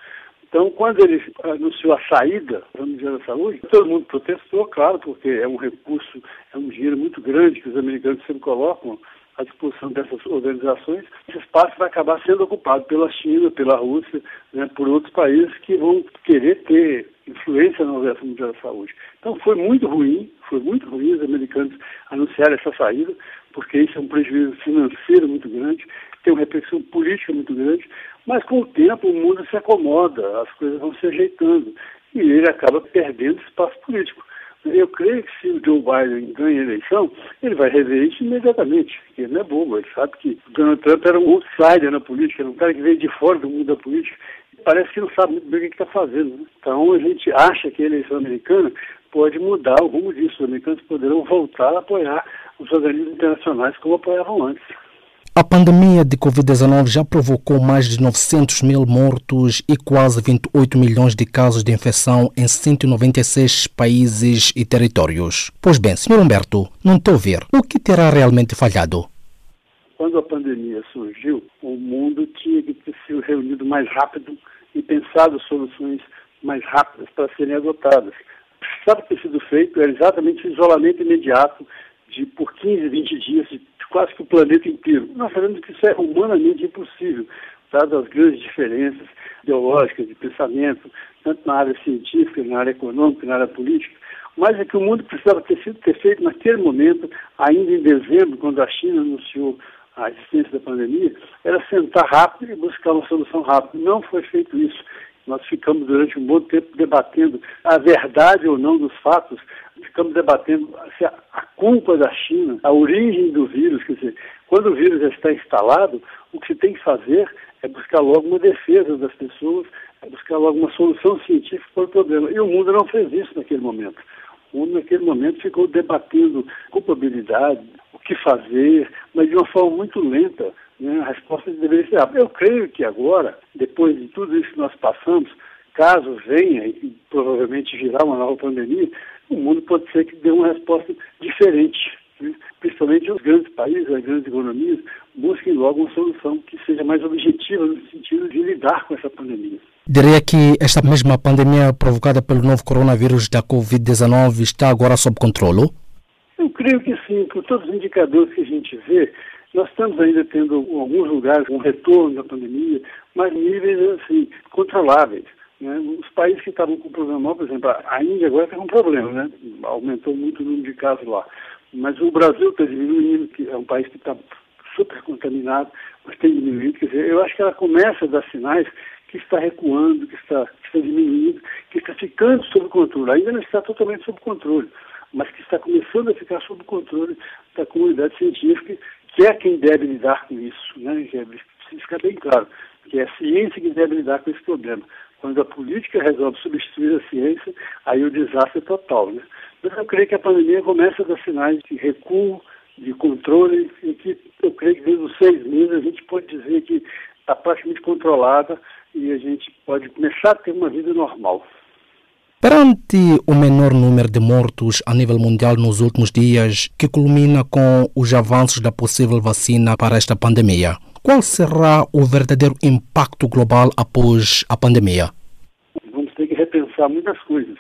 Então, quando ele anunciou a saída do Ministério da Saúde, todo mundo protestou, claro, porque é um recurso, é um dinheiro muito grande que os americanos sempre colocam à disposição dessas organizações. Esse espaço vai acabar sendo ocupado pela China, pela Rússia, né, por outros países que vão querer ter influência na Organização Mundial da Saúde. Então, foi muito ruim, foi muito ruim os americanos anunciarem essa saída, porque isso é um prejuízo financeiro muito grande, tem uma repercussão política muito grande, mas com o tempo o mundo se acomoda, as coisas vão se ajeitando e ele acaba perdendo espaço político. Eu creio que se o Joe Biden ganha a eleição, ele vai rever isso imediatamente, porque ele não é bobo, ele sabe que Donald Trump era um outsider na política, era um cara que veio de fora do mundo da política, parece que não sabe muito bem o que está fazendo. Né? Então a gente acha que a eleição americana pode mudar o rumo disso, os americanos poderão voltar a apoiar os organismos internacionais como apoiavam antes. A pandemia de Covid-19 já provocou mais de 900 mil mortos e quase 28 milhões de casos de infecção em 196 países e territórios. Pois bem, Sr. Humberto, não te ouvir, o que terá realmente falhado? Quando a pandemia surgiu, o mundo tinha que ter se reunido mais rápido e pensado soluções mais rápidas para serem adotadas. O que ter sido feito era exatamente o isolamento imediato de por 15, 20 dias de quase que o planeta inteiro. Nós sabemos que isso é humanamente impossível, dadas as grandes diferenças ideológicas de pensamento, tanto na área científica, na área econômica, na área política, mas é que o mundo precisava ter sido ter feito naquele momento, ainda em dezembro, quando a China anunciou a existência da pandemia, era sentar rápido e buscar uma solução rápida. Não foi feito isso. Nós ficamos durante um bom tempo debatendo a verdade ou não dos fatos, ficamos debatendo se a, a culpa da China, a origem do vírus, quer dizer, quando o vírus já está instalado, o que se tem que fazer é buscar logo uma defesa das pessoas, é buscar logo uma solução científica para o problema. E o mundo não fez isso naquele momento. O mundo naquele momento ficou debatendo culpabilidade, o que fazer, mas de uma forma muito lenta. Né? A resposta deveria ser. Eu creio que agora, depois de tudo isso que nós passamos, caso venha e provavelmente virar uma nova pandemia, o mundo pode ser que dê uma resposta diferente. Né? Principalmente os grandes países, as grandes economias, busquem logo uma solução que seja mais objetiva no sentido de lidar com essa pandemia. Diria que esta mesma pandemia provocada pelo novo coronavírus da Covid-19 está agora sob controle? Eu creio que sim, por todos os indicadores que a gente vê, nós estamos ainda tendo alguns lugares um retorno da pandemia, mas níveis assim, controláveis. Né? Os países que estavam com problema, por exemplo, a Índia agora está com problema, né? aumentou muito o número de casos lá. Mas o Brasil está diminuindo, que é um país que está super contaminado, mas tem diminuído. Quer dizer, eu acho que ela começa a dar sinais que está recuando, que está, que está diminuindo, que está ficando sob controle. Ainda não está totalmente sob controle, mas que está começando a ficar sob controle da comunidade científica, que é quem deve lidar com isso. Né? Precisa ficar bem claro que é a ciência que deve lidar com esse problema. Quando a política resolve substituir a ciência, aí o desastre é total. Né? Mas eu creio que a pandemia começa a dar sinais de recuo, de controle, e que eu creio que desde os seis meses a gente pode dizer que está praticamente controlada e a gente pode começar a ter uma vida normal. Perante o menor número de mortos a nível mundial nos últimos dias, que culmina com os avanços da possível vacina para esta pandemia, qual será o verdadeiro impacto global após a pandemia? Vamos ter que repensar muitas coisas.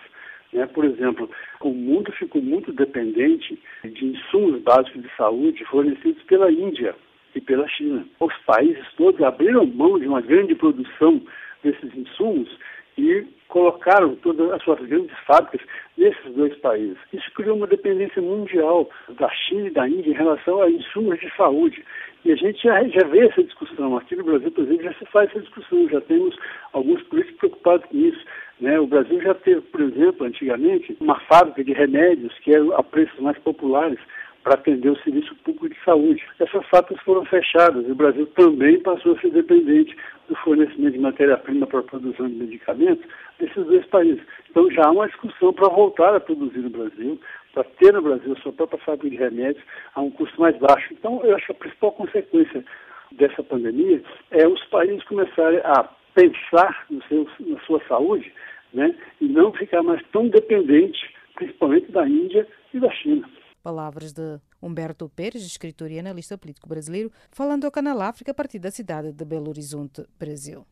Né? Por exemplo, o mundo ficou muito dependente de insumos básicos de saúde fornecidos pela Índia e pela China. Os países todos abriram mão de uma grande produção desses insumos e colocaram todas as suas grandes fábricas nesses dois países. Isso criou uma dependência mundial da China e da Índia em relação a insumos de saúde. E a gente já, já vê essa discussão. Aqui no Brasil, por exemplo, já se faz essa discussão, já temos alguns políticos preocupados com isso. Né? O Brasil já teve, por exemplo, antigamente, uma fábrica de remédios que era a preços mais populares para atender o serviço público de saúde. Essas fábricas foram fechadas e o Brasil também passou a ser dependente do fornecimento de matéria-prima para a produção de medicamentos desses dois países. Então já há uma discussão para voltar a produzir no Brasil, para ter no Brasil a sua própria fábrica de remédios a um custo mais baixo. Então eu acho que a principal consequência dessa pandemia é os países começarem a pensar no seu, na sua saúde né, e não ficar mais tão dependente, principalmente da Índia e da China. Palavras de Humberto Pérez, escritor e analista político brasileiro, falando ao Canal África a partir da cidade de Belo Horizonte, Brasil.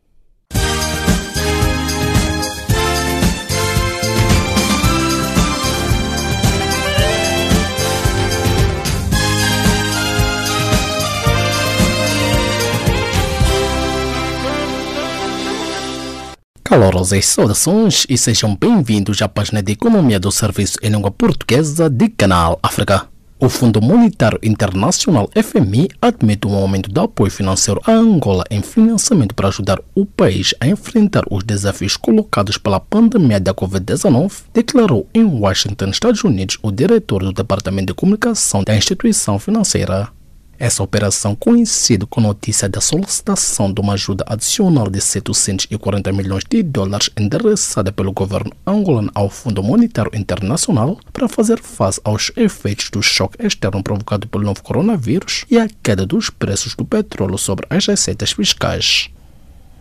Calorosas saudações e sejam bem-vindos à página de Economia do Serviço em Língua Portuguesa de Canal África. O Fundo Monetário Internacional FMI admite um aumento do apoio financeiro à Angola em financiamento para ajudar o país a enfrentar os desafios colocados pela pandemia da Covid-19, declarou em Washington, Estados Unidos, o diretor do Departamento de Comunicação da instituição financeira. Essa operação coincide com notícia da solicitação de uma ajuda adicional de 740 milhões de dólares endereçada pelo governo angolano ao Fundo Monetário Internacional para fazer face aos efeitos do choque externo provocado pelo novo coronavírus e a queda dos preços do petróleo sobre as receitas fiscais.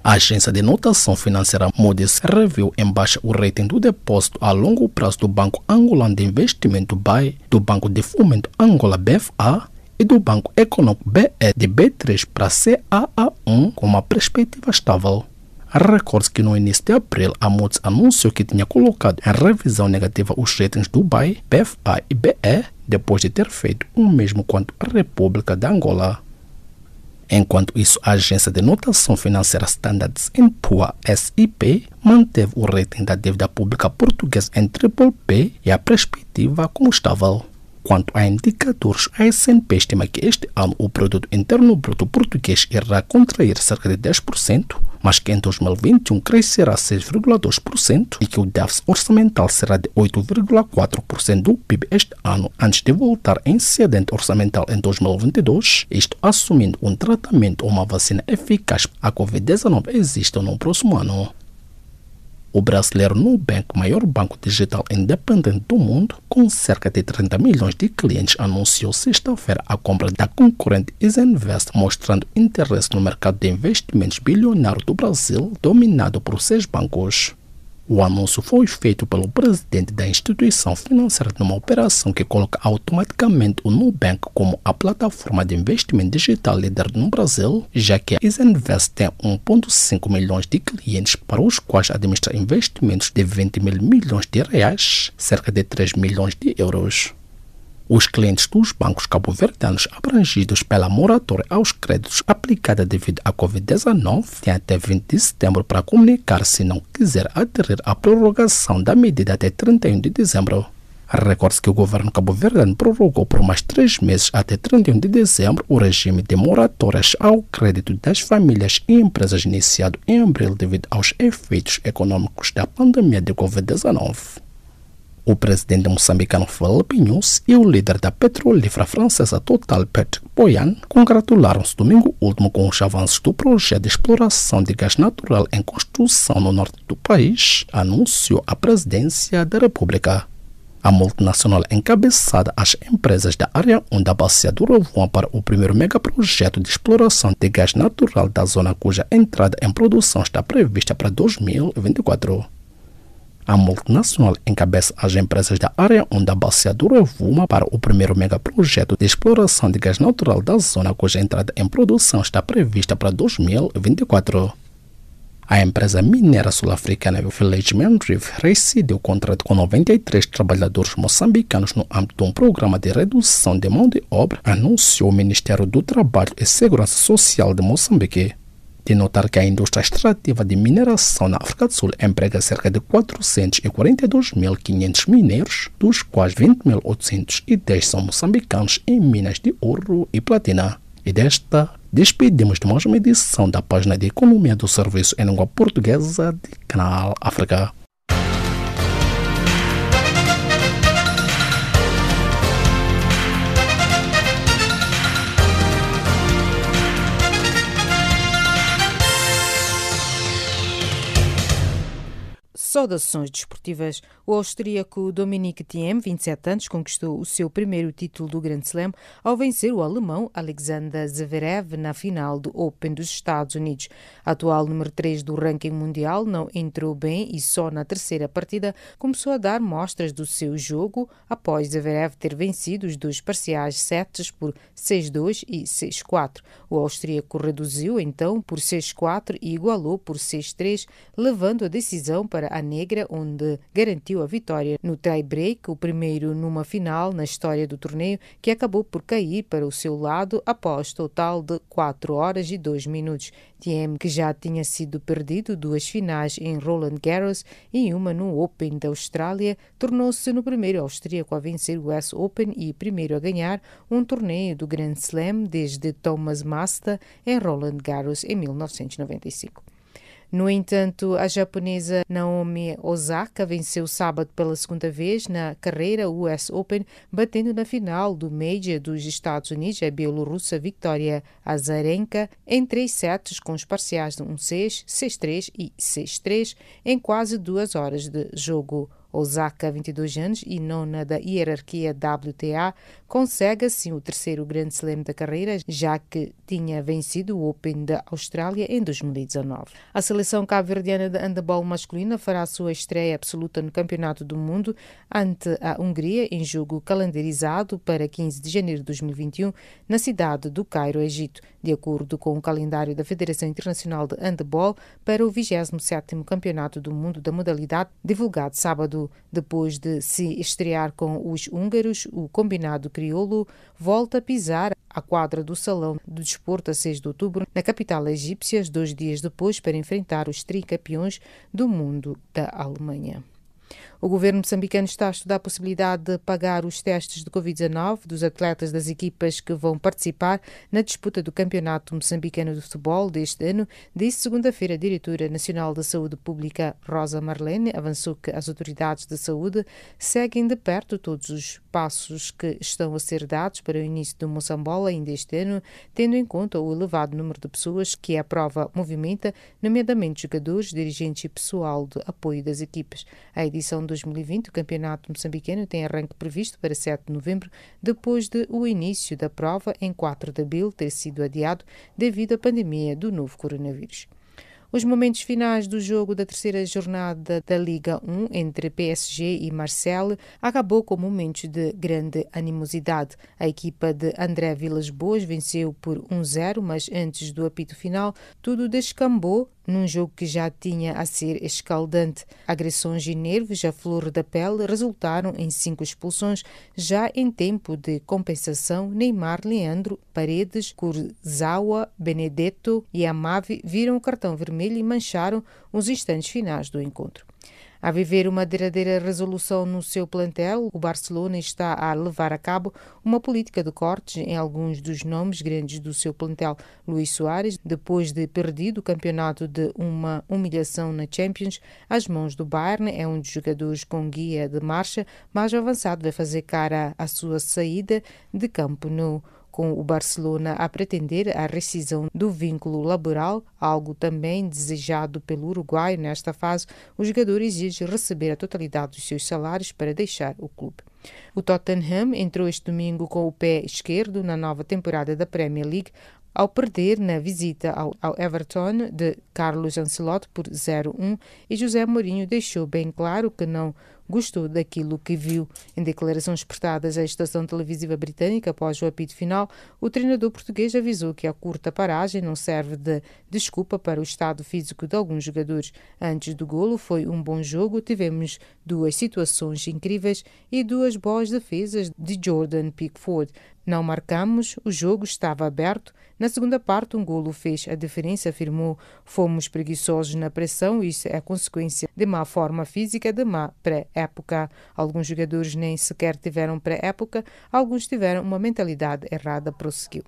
A agência de notação financeira Moody's reviu em baixa o rating do depósito a longo prazo do Banco Angolano de Investimento BAE, do Banco de Fomento Angola BFA e do Banco Econômico BE de B3 para CAA1 com uma perspectiva estável. Recorde que no início de abril a Moody's anunciou que tinha colocado em revisão negativa os ratings do BAE, e BE depois de ter feito o mesmo quanto a República de Angola. Enquanto isso, a agência de notação financeira Standards Poor's SIP manteve o rating da dívida pública portuguesa em P e a perspectiva como estável. Quanto a indicadores, a SNP estima que este ano o produto interno bruto português irá contrair cerca de 10%, mas que em 2021 crescerá 6,2% e que o déficit orçamental será de 8,4% do PIB este ano, antes de voltar em excedente orçamental em 2022, isto assumindo um tratamento ou uma vacina eficaz à Covid-19 exista no próximo ano. O brasileiro Nubank, maior banco digital independente do mundo, com cerca de 30 milhões de clientes, anunciou sexta-feira a compra da concorrente Isinvest, mostrando interesse no mercado de investimentos bilionário do Brasil, dominado por seis bancos. O anúncio foi feito pelo presidente da instituição financeira numa operação que coloca automaticamente o Nubank como a plataforma de investimento digital líder no Brasil, já que a Isinvest tem 1,5 milhões de clientes para os quais administra investimentos de 20 mil milhões de reais, cerca de 3 milhões de euros. Os clientes dos bancos cabo-verdianos abrangidos pela moratória aos créditos aplicada devido à Covid-19 têm até 20 de setembro para comunicar se não quiser aderir à prorrogação da medida até 31 de dezembro. Recorde-se que o governo cabo-verdiano prorrogou por mais três meses até 31 de dezembro o regime de moratórias ao crédito das famílias e empresas iniciado em abril devido aos efeitos econômicos da pandemia de Covid-19. O presidente moçambicano Felipe Nunes e o líder da petrolífera francesa Total Patrick Boyan congratularam-se domingo último com os avanços do projeto de exploração de gás natural em construção no norte do país, anunciou a presidência da República. A multinacional encabeçada as empresas da área 1 da bacia do Rovuma para o primeiro megaprojeto de exploração de gás natural da zona cuja entrada em produção está prevista para 2024. A multinacional encabeça as empresas da área 1 da bacia do para o primeiro megaprojeto de exploração de gás natural da zona cuja entrada em produção está prevista para 2024. A empresa mineira sul-africana Village Mandrive rescindiu o contrato com 93 trabalhadores moçambicanos no âmbito de um programa de redução de mão de obra, anunciou o Ministério do Trabalho e Segurança Social de Moçambique de notar que a indústria extrativa de mineração na África do Sul emprega cerca de 442.500 mineiros, dos quais 20.810 são moçambicanos em minas de ouro e platina. E desta, despedimos de mais uma edição da página de Economia do Serviço em língua portuguesa de Canal África. Saudações desportivas. O austríaco Dominique Thiem, 27 anos, conquistou o seu primeiro título do Grand Slam ao vencer o alemão Alexander Zverev na final do Open dos Estados Unidos. Atual número 3 do ranking mundial, não entrou bem e só na terceira partida começou a dar mostras do seu jogo após Zverev ter vencido os dois parciais sets por 6-2 e 6-4. O austríaco reduziu então por 6-4 e igualou por 6-3, levando a decisão para a Negra, onde garantiu a vitória no tie-break, o primeiro numa final na história do torneio, que acabou por cair para o seu lado após total de 4 horas e 2 minutos. Thiem, que já tinha sido perdido duas finais em Roland Garros e uma no Open da Austrália, tornou-se no primeiro austríaco a vencer o US Open e primeiro a ganhar um torneio do Grand Slam desde Thomas Masta em Roland Garros em 1995. No entanto, a japonesa Naomi Osaka venceu sábado pela segunda vez na carreira US Open, batendo na final do Major dos Estados Unidos a bielorrussa Victoria Azarenka em três sets com os parciais de 1-6, 6-3 e 6-3 em quase duas horas de jogo. Osaka, 22 anos e nona da hierarquia WTA, consegue assim o terceiro grande slam da carreira, já que tinha vencido o Open da Austrália em 2019. A seleção cabo-verdiana de handebol masculina fará sua estreia absoluta no Campeonato do Mundo ante a Hungria em jogo calendarizado para 15 de janeiro de 2021 na cidade do Cairo, Egito, de acordo com o calendário da Federação Internacional de Handebol para o 27º Campeonato do Mundo da modalidade, divulgado sábado. Depois de se estrear com os húngaros, o combinado crioulo volta a pisar a quadra do Salão do Desporto a 6 de outubro, na capital egípcia, dois dias depois para enfrentar os tricampeões do mundo da Alemanha. O governo moçambicano está a estudar a possibilidade de pagar os testes de Covid-19 dos atletas das equipas que vão participar na disputa do Campeonato Moçambicano de Futebol deste ano. Disse segunda-feira a diretora nacional da Saúde Pública, Rosa Marlene, avançou que as autoridades de saúde seguem de perto todos os passos que estão a ser dados para o início do Moçambola ainda este ano, tendo em conta o elevado número de pessoas que a prova movimenta, nomeadamente jogadores, dirigentes e pessoal de apoio das equipes. A edição 2020, o campeonato moçambicano tem arranque previsto para 7 de novembro, depois de o início da prova em 4 de abril ter sido adiado devido à pandemia do novo coronavírus. Os momentos finais do jogo da terceira jornada da Liga 1 entre PSG e Marseille acabou com momentos de grande animosidade. A equipa de André Vilas Boas venceu por 1-0, mas antes do apito final, tudo descambou num jogo que já tinha a ser escaldante. Agressões e nervos à flor da pele resultaram em cinco expulsões. Já em tempo de compensação, Neymar, Leandro, Paredes, Kurzawa, Benedetto e Amavi viram o cartão vermelho e mancharam os instantes finais do encontro. A viver uma derradeira resolução no seu plantel, o Barcelona está a levar a cabo uma política de cortes em alguns dos nomes grandes do seu plantel. Luís Soares, depois de perdido o campeonato de uma humilhação na Champions, às mãos do Bayern, é um dos jogadores com guia de marcha mais avançado vai fazer cara à sua saída de campo no com o Barcelona a pretender a rescisão do vínculo laboral, algo também desejado pelo Uruguai nesta fase, o jogador exige receber a totalidade dos seus salários para deixar o clube. O Tottenham entrou este domingo com o pé esquerdo na nova temporada da Premier League ao perder na visita ao, Everton de Carlos Ancelotti por 0-1 e José Mourinho deixou bem claro que não gostou daquilo que viu. Em declarações prestadas à estação televisiva britânica após o apito final, o treinador português avisou que a curta paragem não serve de desculpa para o estado físico de alguns jogadores. Antes do golo foi um bom jogo, tivemos duas situações incríveis e duas boas defesas de Jordan Pickford. Não marcamos, o jogo estava aberto. Na segunda parte, um golo fez a diferença, afirmou. Fomos preguiçosos na pressão, isso é consequência de má forma física, de má pré-época. Alguns jogadores nem sequer tiveram pré-época, alguns tiveram uma mentalidade errada, prosseguiu.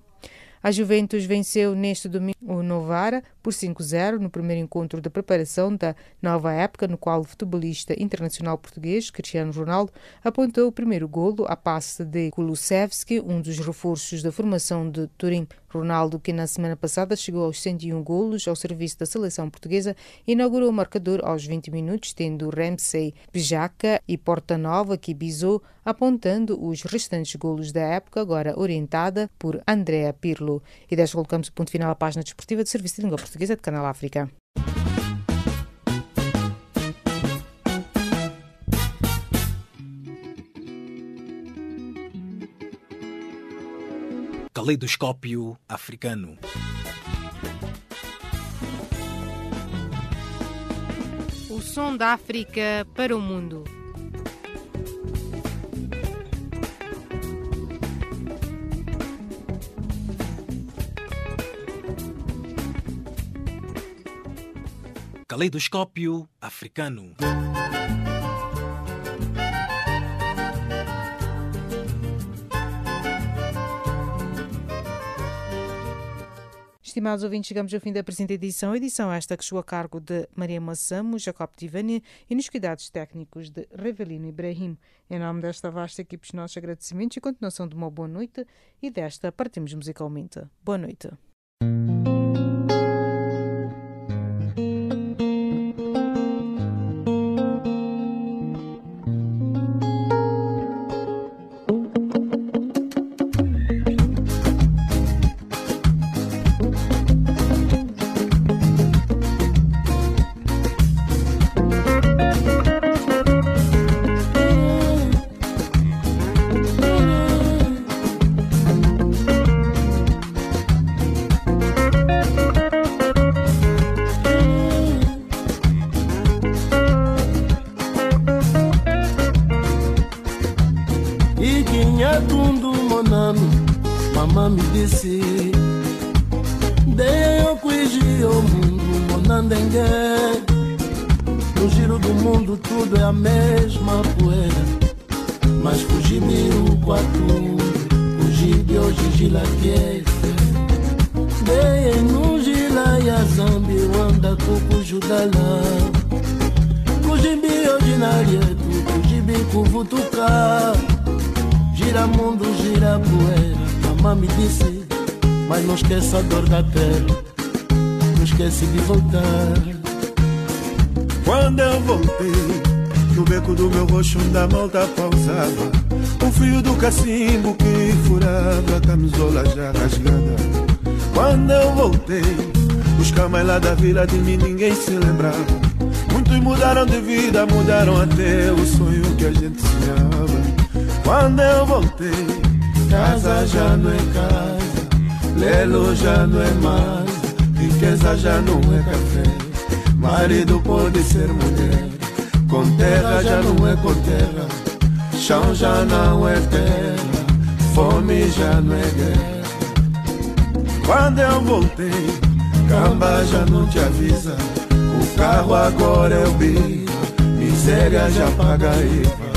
A Juventus venceu neste domingo o Novara por 5-0 no primeiro encontro de preparação da nova época, no qual o futebolista internacional português Cristiano Ronaldo apontou o primeiro golo a passe de Kulusevski, um dos reforços da formação de Turim. Ronaldo, que na semana passada chegou aos 101 golos ao serviço da seleção portuguesa, inaugurou o marcador aos 20 minutos, tendo Ramsey, Pijaca e Porta Nova que bisou, apontando os restantes golos da época, agora orientada por Andrea Pirlo. E desta colocamos o ponto final à página desportiva do Serviço de Língua Portuguesa de Canal África. Caleidoscópio africano. O som da África para o mundo. Caleidoscópio africano. Estimados ouvintes, chegamos ao fim da presente edição. Edição esta que chegou a cargo de Maria Massamo, Jacob Tivani e nos cuidados técnicos de Revelino Ibrahim. Em nome desta vasta equipe, os nossos agradecimentos e continuação de uma boa noite e desta partimos musicalmente. Boa noite. Monandenge No giro do mundo tudo é a mesma poeira. Mas fugi-me o quatro Fugi-me hoje gila que Dei no gila e a zambi Wanda kuku judala Fugi-me hoje na rietu Fugi-me kuvutuka Gira mundo, gira poeira Mamãe me disse Mas não esqueça a dor da terra Não de voltar. Quando eu voltei No beco do meu rosto da malta pausava. O fio do cacimbo que furava A camisola já rasgada. Quando eu voltei Os camais lá da vila de mim ninguém se lembrava. Muitos mudaram de vida, mudaram até o sonho que a gente sonhava. Quando eu voltei, casa já não é casa, lelo já não é mais, riqueza já não é café, marido pode ser mulher, com terra já não é com terra, chão já não é terra, fome já não é guerra. Quando eu voltei, camba já não te avisa, o carro agora é o bico, miséria já paga IVA.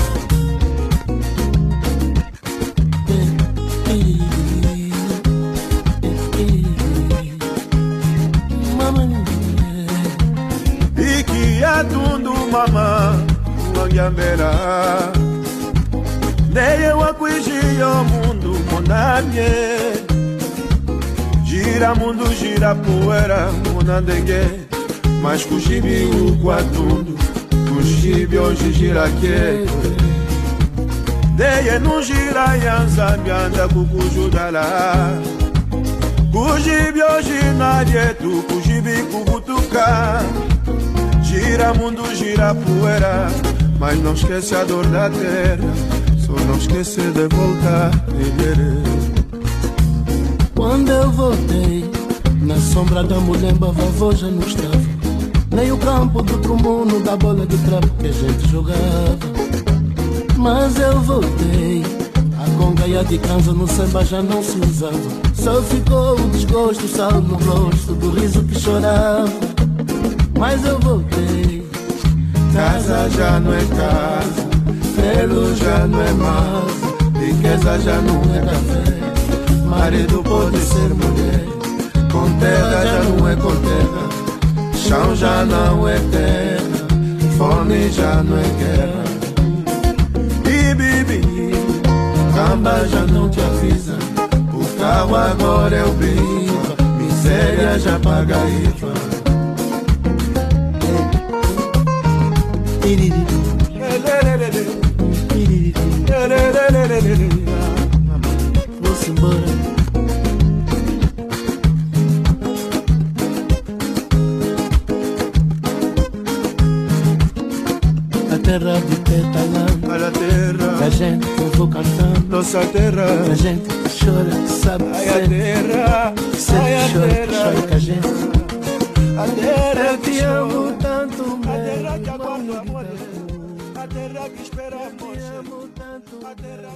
Gira mundu gira poeira monandenge mas kujibi ukwatundu kujibi hoje gira que. Ndeye nugira yanzambi anda kukujudala kujibi hoje nadietu kujibi kuvutuka Gira mundo, gira poeira Mas não esquece a dor da terra Só não esquece de voltar Quando eu voltei Na sombra da mulemba vovó já não estava Nem o campo do trumuno Da bola de trapo que a gente jogava Mas eu voltei A conga e a de canza no samba já não se usava Só ficou o desgosto, sal no rosto Do riso que chorava mas eu voltei. Casa já não é casa, pelo já não é mais, riqueza já não é café. Marido pode ser mulher, Com terra já não é com terra, chão já não é terra, fome já não é guerra. E bibi, camba já não te avisa, o carro agora é o biva, miséria já paga IVA. Gente eu vou cantando nossa terra, A gente chora, sabe que ai a terra, Sente ai a chora, terra, chora com a gente. A terra Eu te amo tanto, a terra que aguarda a terra que espera a terra.